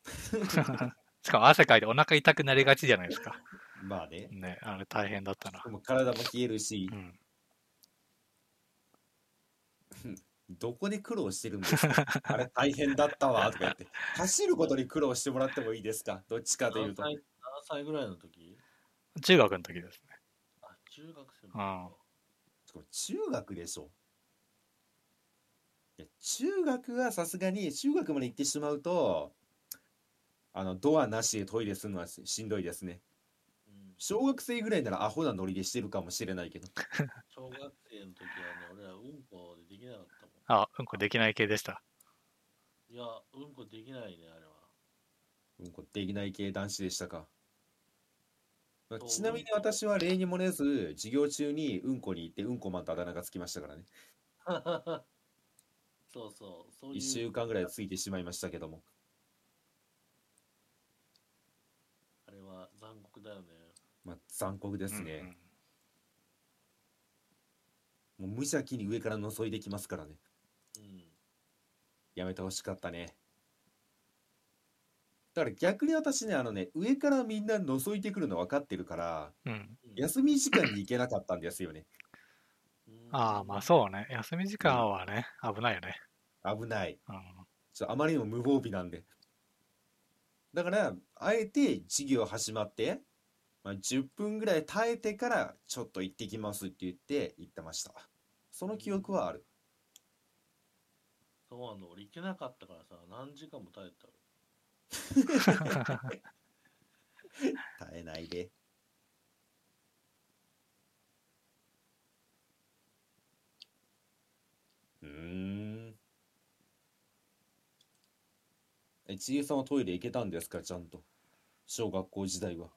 しかも汗かいてお腹痛くなりがちじゃないですか。うまあね。ね、あれ大変だったな。で。も体も冷えるし。う、ん。どこで苦労してるんですか？あれ大変だったわとか言って。走ることに苦労してもらってもいいですか？どっちかというと。何歳何歳ぐらいの時？中学の時ですね。あ、中学生うん。のしかも中学でしょ。いや中学はさすがに中学まで行ってしまうとあのドアなしでトイレするのはししんどいですね小学生ぐらいならアホなノリでしてるかもしれないけど 小学生の時はね、俺らうんこでできなかったもん。あ、うんこできない系でした。いや、うんこできないね、あれは。うんこできない系男子でしたかまあそうちなみに私は例にもれず授業中にうんこに行ってうんこマンとあだ名がつきましたからね そうそう、そういう。1週間ぐらいついてしまいましたけどもあれは残酷だよね。まあ残酷ですね、うんもう無邪気に上から覗いてきますからねうん。やめてほしかったねだから逆に私ねあのね上からみんな覗いてくるの分かってるからうん。うん。うん休み時間に行けなかったんですよねうんああ、まあそうね。休み時間はね、危ないよね。危ないうん。ちょっとあまりにも無防備なんでだからあえて授業始まって、まあ、10分ぐらい耐えてからちょっと行ってきますって言って行ってましたその記憶はあるそうなんだ、俺行けなかったからさ、何時間も耐えたよ。耐えないで。うーん。え、ちえさんはトイレ行けたんですか？ちゃんと。小学校時代は。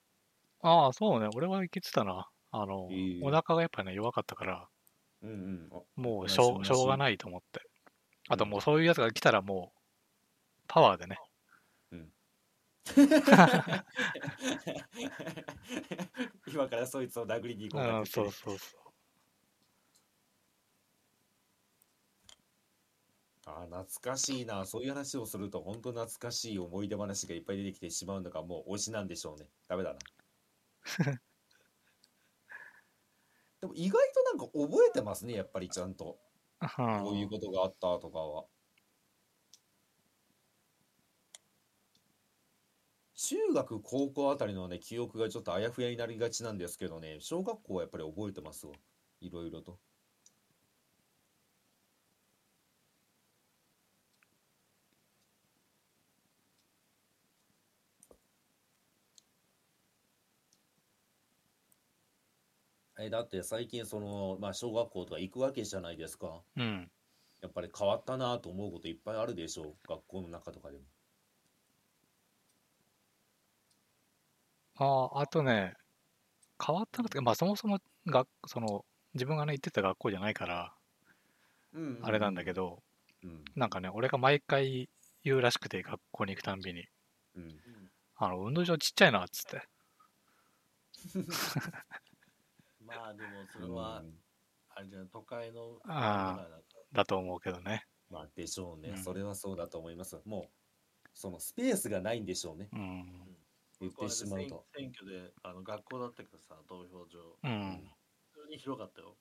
ああ、そうね。俺は行けてたな。あの、ええお腹がやっぱね、弱かったから、うんうん。あもう同じしょうしょうがい。ないと思って。あとうんもうそういうやつが来たらもう、パワーでね。今からそいつを殴りに行こうかうん、って言ってねそうそうそう。あー懐かしいな。そういう話をすると、本当懐かしい思い出話がいっぱい出てきてしまうのがもう推しなんでしょうね。ダメだな。でも意外となんか覚えてますね、やっぱりちゃんと。うんこういうことがあったとかは。中学、高校あたりのね、記憶がちょっとあやふやになりがちなんですけどね、小学校はやっぱり覚えてますわ。いろいろと。え、だって最近その、まあ小学校とか行くわけじゃないですか。うん。やっぱり変わったなと思うこといっぱいあるでしょう。学校の中とかでも。ああ、あとね、変わったのって、まあそもそもが、その、自分がね、行ってた学校じゃないから、うんあれなんだけど、うん。なんかね、俺が毎回言うらしくて、学校に行くたんびに、うん。うんあの、運動場ちっちゃいな、っつって。まあでもそれはうん。あれじゃない都会のあーだと思うけどね。まあでしょうね、うん。それはそうだと思います。もうそのスペースがないんでしょうね。うん。言ってしまうと。選選挙であの学校だったけどさ投票所。うん。普通に広かったよ、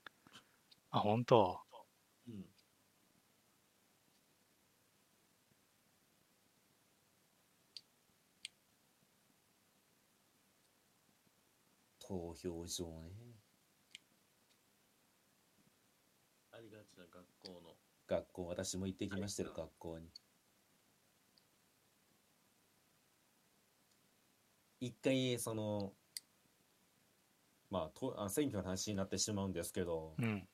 あ、本当？うん、投票所ねありがちな学校の。学校私も行ってきましたよ学校に。一回そのまあとあ選挙の話になってしまうんですけど、うん。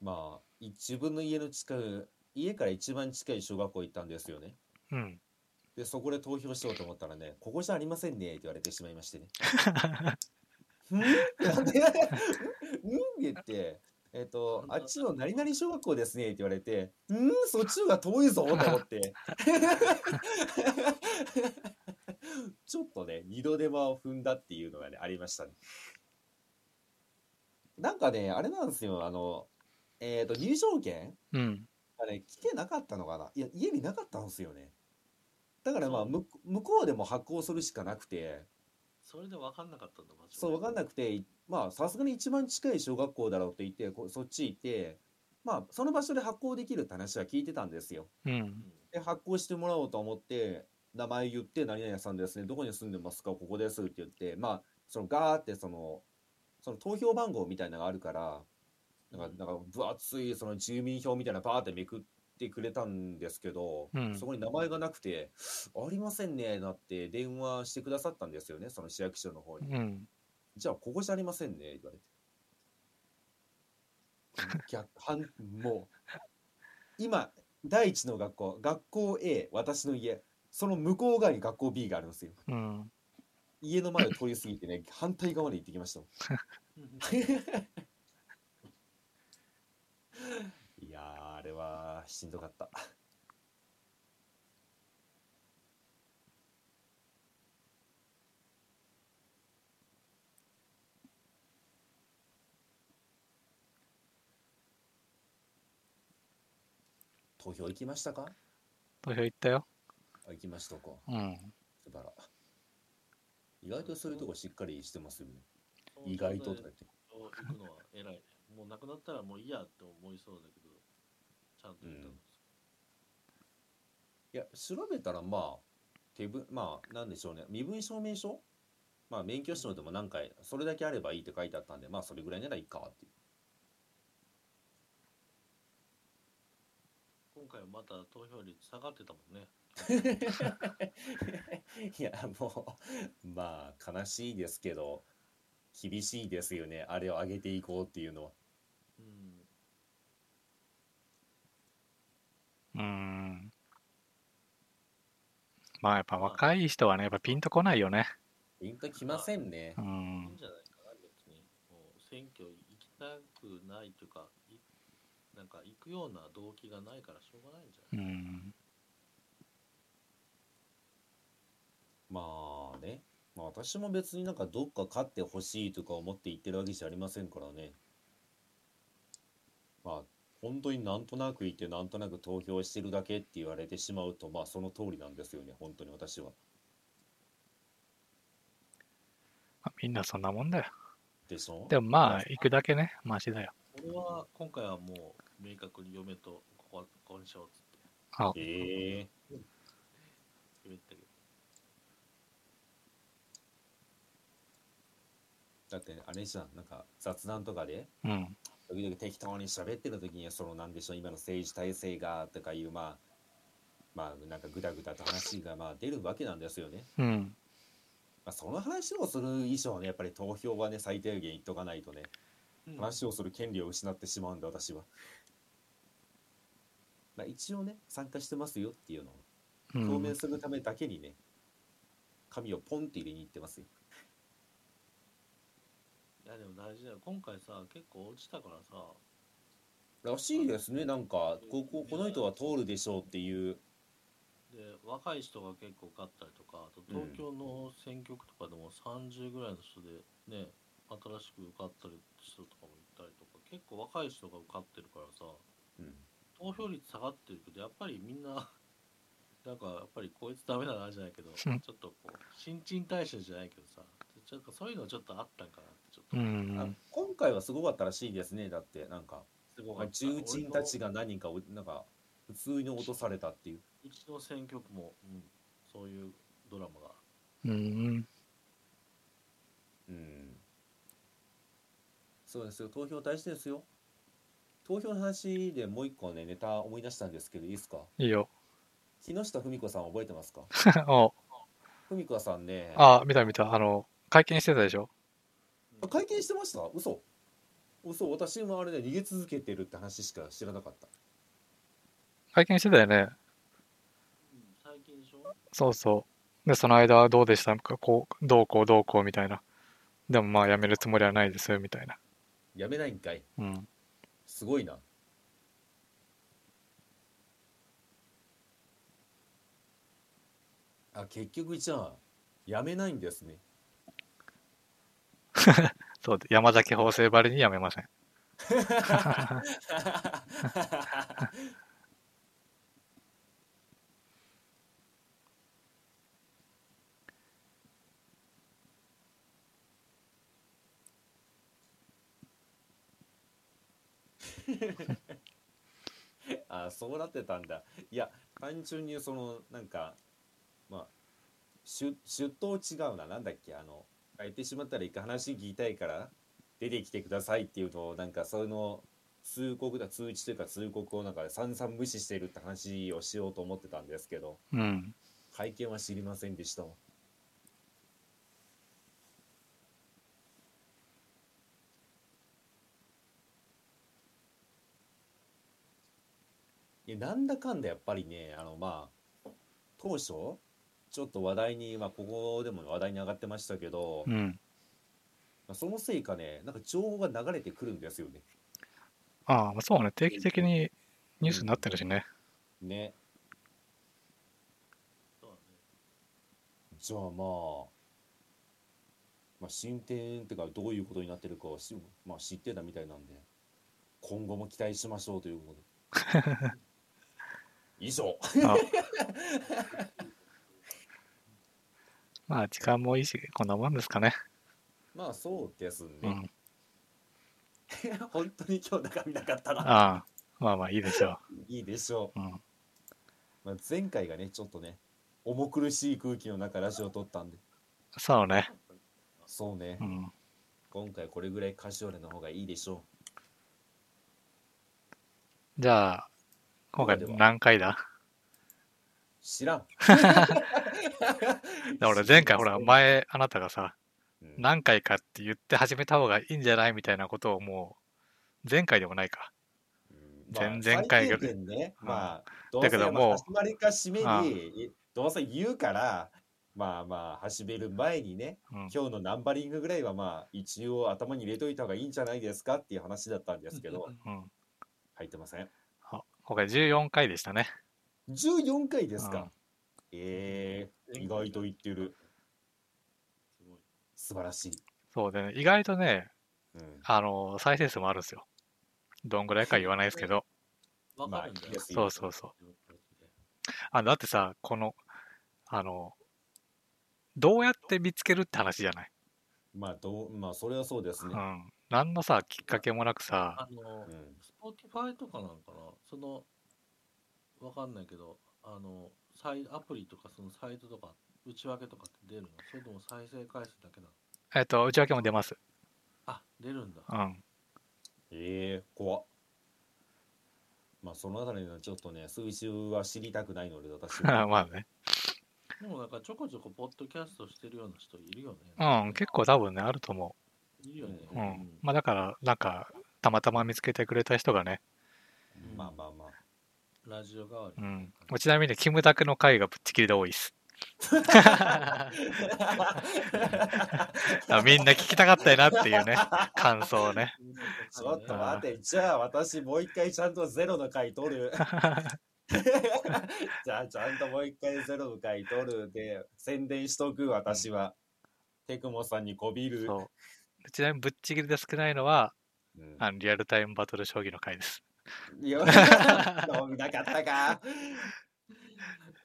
まあい自分の家の近く家から一番近い小学校行ったんですよね。うん。でそこで投票しようと思ったらね「ここじゃありませんね」って言われてしまいましてね。うんなんでうんって言って、えっ、と、あっちの何々小学校ですねって言われて、うんそっちが遠いぞと思って。ちょっとね、二度手間を踏んだっていうのがね、ありましたね。なんかね、あれなんですよ、あの、えっ、と、入場券うん。がね、来てなかったのかな。いや、家になかったんですよね。だからまあ、向こうでも発行するしかなくて、それで分かんなかったんだマジでそう、分かんなくて、まあ、さすがに一番近い小学校だろうって言って、こうそっち行って、まあ、その場所で発行できるって話は聞いてたんですよ。う。うんんで、発行してもらおうと思って、名前言って、何々さんですね、どこに住んでますか、ここですって言って、まあ、そのガーってその、その投票番号みたいなのがあるから、なんか、なんか分厚いその住民票みたいなバーってめくってくれたんですけど、うんそこに名前がなくて、ありませんね、なって電話してくださったんですよね、その市役所の方に。うん。じゃあ、ここじゃありませんね、言われて。逆、反、もう、今、第一の学校、学校 A、私の家、その向こう側に学校 B があるんですよ。うん。家の前を通り過ぎてね、反対側まで行ってきました もん。いやー、あれはしんどかった。投票行きましたか？投票行ったよ。あ行きましたか。うん。素晴ら。意外とそういうとこしっかりしてますよね。意外ととか言って。行くのは偉いねもうなくなったらもういいやって思いそうだけどちゃんと言ったの、いや、調べたらまあ、手ぶ、まあ、なんでしょうね。身分証明書？まあ、免許証でも何回、それだけあればいいって書いてあったんで、まあ、それぐらいならいいかっていう。今回はまた投票率下がってたもんね いや、もう、まあ、悲しいですけど、厳しいですよね。あれを上げていこうっていうのは。うんうーん。まあやっぱ若い人はね、やっぱピンとこないよね。ピンときませんねう。いいんん。じゃないかな別にもう選挙行きたくないというかいなんか行くような動機がないからしょうがないんじゃうない、ん。まあね。まあ私も別になんかどっか勝ってほしいとか思って言ってるわけじゃありませんからね。まあ、本当になんとなく言ってなんとなく投票してるだけって言われてしまうと、まあその通りなんですよね。本当に私は。まあみんなそんなもんだよ。でしょ？でもまあ、行くだけね、マシだよ。俺は今回はもう明確に嫁とここはここにしようっつってあ、ええだってあれじゃん、なんか雑談とかで、うん。時々適当に喋ってる時にはそのなんでしょう今の政治体制がとかいうまあまあなんかグダグダと話がまあ出るわけなんですよね。うん。まあ、その話をする以上はねやっぱり投票はね最低限言っとかないとね話をする権利を失ってしまうんで私は。まあ、一応ね参加してますよっていうのをうん表明するためだけにね紙をポンって入れに行ってますよ。いやでも大事だよ。今回さ結構落ちたからさ。らしいですね。なんかこここの人は通るでしょうっていう。で若い人が結構受かったりとかあと東京の選挙区とかでも30ぐらいの人でね新しく受かったり人とかもいたりとか結構若い人が受かってるからさうん。投票率下がってるけどやっぱりみんななんかやっぱりこいつダメだなじゃないけど ちょっとこう新陳代謝じゃないけどさちょっとそういうのちょっとあったんかなってちょっとうん。あ今回はすごかったらしいですねだってなんかすごかったまあ重鎮たちが何人かおなんか普通に落とされたっていううちの選挙区も、うん、そういうドラマがうん。うんそうですよ投票大事ですよ投票の話でもう一個ねネタ思い出したんですけどいいですか？いいよ。木下富美子さん覚えてますか？お富美子さんねあ、見た見た。あの、会見してたでしょ？あ会見してました？嘘嘘私もあれね逃げ続けてるって話しか知らなかった会見してたよね。うん最近でしょ？そうそう。で、その間はどうでした？かこう、どうこうどうこうみたいな。でもまあ、辞めるつもりはないですみたいな。やめないんかいうん。すごいなあ結局じゃあやめないんですね そうで、山崎法政ばりに辞めません。あそうなってたんだ。いや単純にそのなんかまあ出出頭違うな。なんだっけ？あの空いてしまったら一回話聞きたいから出てきてくださいっていうのをなんかその通告だ通知というか通告をなんか散々無視しているって話をしようと思ってたんですけどうん。会見は知りませんでしたわいやなんだかんだやっぱりねあのまあ当初ちょっと話題にまあここでも話題に上がってましたけど、うん。まあそのせいかねなんか情報が流れてくるんですよねああ、まあそうね。定期的にニュースになってるしね。うだねじゃあまあまあ進展っていうかどういうことになってるかはし、まあ、知ってたみたいなんで今後も期待しましょうということで 以上あまあ時間もいいし、こんなもんですかね。まあそうですうね、ん。本当に今日中身なかったなああ、まあまあいいでしょいいでしょう。うん。う、まあ、前回がねちょっとね重苦しい空気の中ラジオを撮ったんでそうね。そうね、うん。今回これぐらいカジュアルな方がいいでしょじゃあ、今回何回だ？う知らん から俺前回ほら、前あなたがさ、うん何回かって言って始めた方がいいんじゃないみたいなことをもう、前回でもないか。うん前々回ぐらいだけどもうせ始まりか締めに、どうせ言うから、まあまあ、始める前にね、うん。今日のナンバリングぐらいはまあ、一応頭に入れといた方がいいんじゃないですかっていう話だったんですけど、うん。入ってません？あ今回14回でしたね。14回ですかうん。えー、意外と言ってる。すごい。素晴らしい。そうでね、意外とね、うん。あの、再生数もあるんですよ。どんぐらいか言わないですけど。わかるんだそうそうそう。あだってさ、この、あの、どうやって見つけるって話じゃない？まあ、どう、まあ、それはそうですね。うん。何のさ、きっかけもなくさ、あのう、ん。Spotify とかなんかな？その、わかんないけど、あの、サイアプリとかそのサイトとか、内訳とかって出るの？それとも再生回数だけなの？えっと、内訳も出ます。あ、出るんだ。うん。ええ怖っ。まあ、そのあたりのちょっとね、数字は知りたくないので、私は。まあね。でもなんかちょこちょこポッドキャストしてるような人いるよね。うん、結構多分ね、あると思いるよね。う。うん。まあだから、なんか、たまたま見つけてくれた人がね、まあまあまあ。ラジオ代わりうんちなみに、キムタクの回がぶっちぎりで多いです。あみんな聞きたかったよなっていうね、感想をね。ちょっと待って、じゃあ私もう一回ちゃんとゼロの回取る。じゃあちゃんともう一回ゼロの回取るで、宣伝しとく、私は。テクモさんにこびる。ちなみにぶっちぎりで少ないのは、うんあのリアルタイムバトル将棋の回です。いや、飲みなかったか。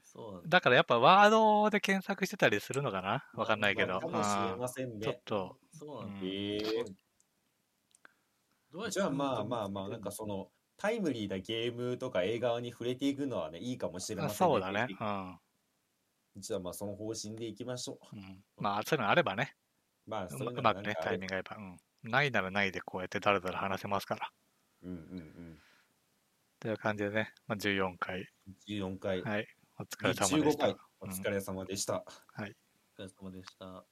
そうなんだ。だからやっぱワードで検索してたりするのかな？わかんないけど。かもしれませんうんちょっね。と、そうなんだ。うんええどうやってじゃあまあまあまあ、なんかその、タイムリーなゲームとか映画に触れていくのはね、いいかもしれませんそうだね。うん。じゃあまあその方針でいきましょう。うん、まあ、そういうのあればね、まあ、うまうまくね、タイミングが合えば。うん。ないならないでこうやってだらだら話せますから。うんうんという感じでね、まあ、14回、うん。14回。はい、お疲れ様でし15た回。。お疲れ様でした。お疲れ様でした。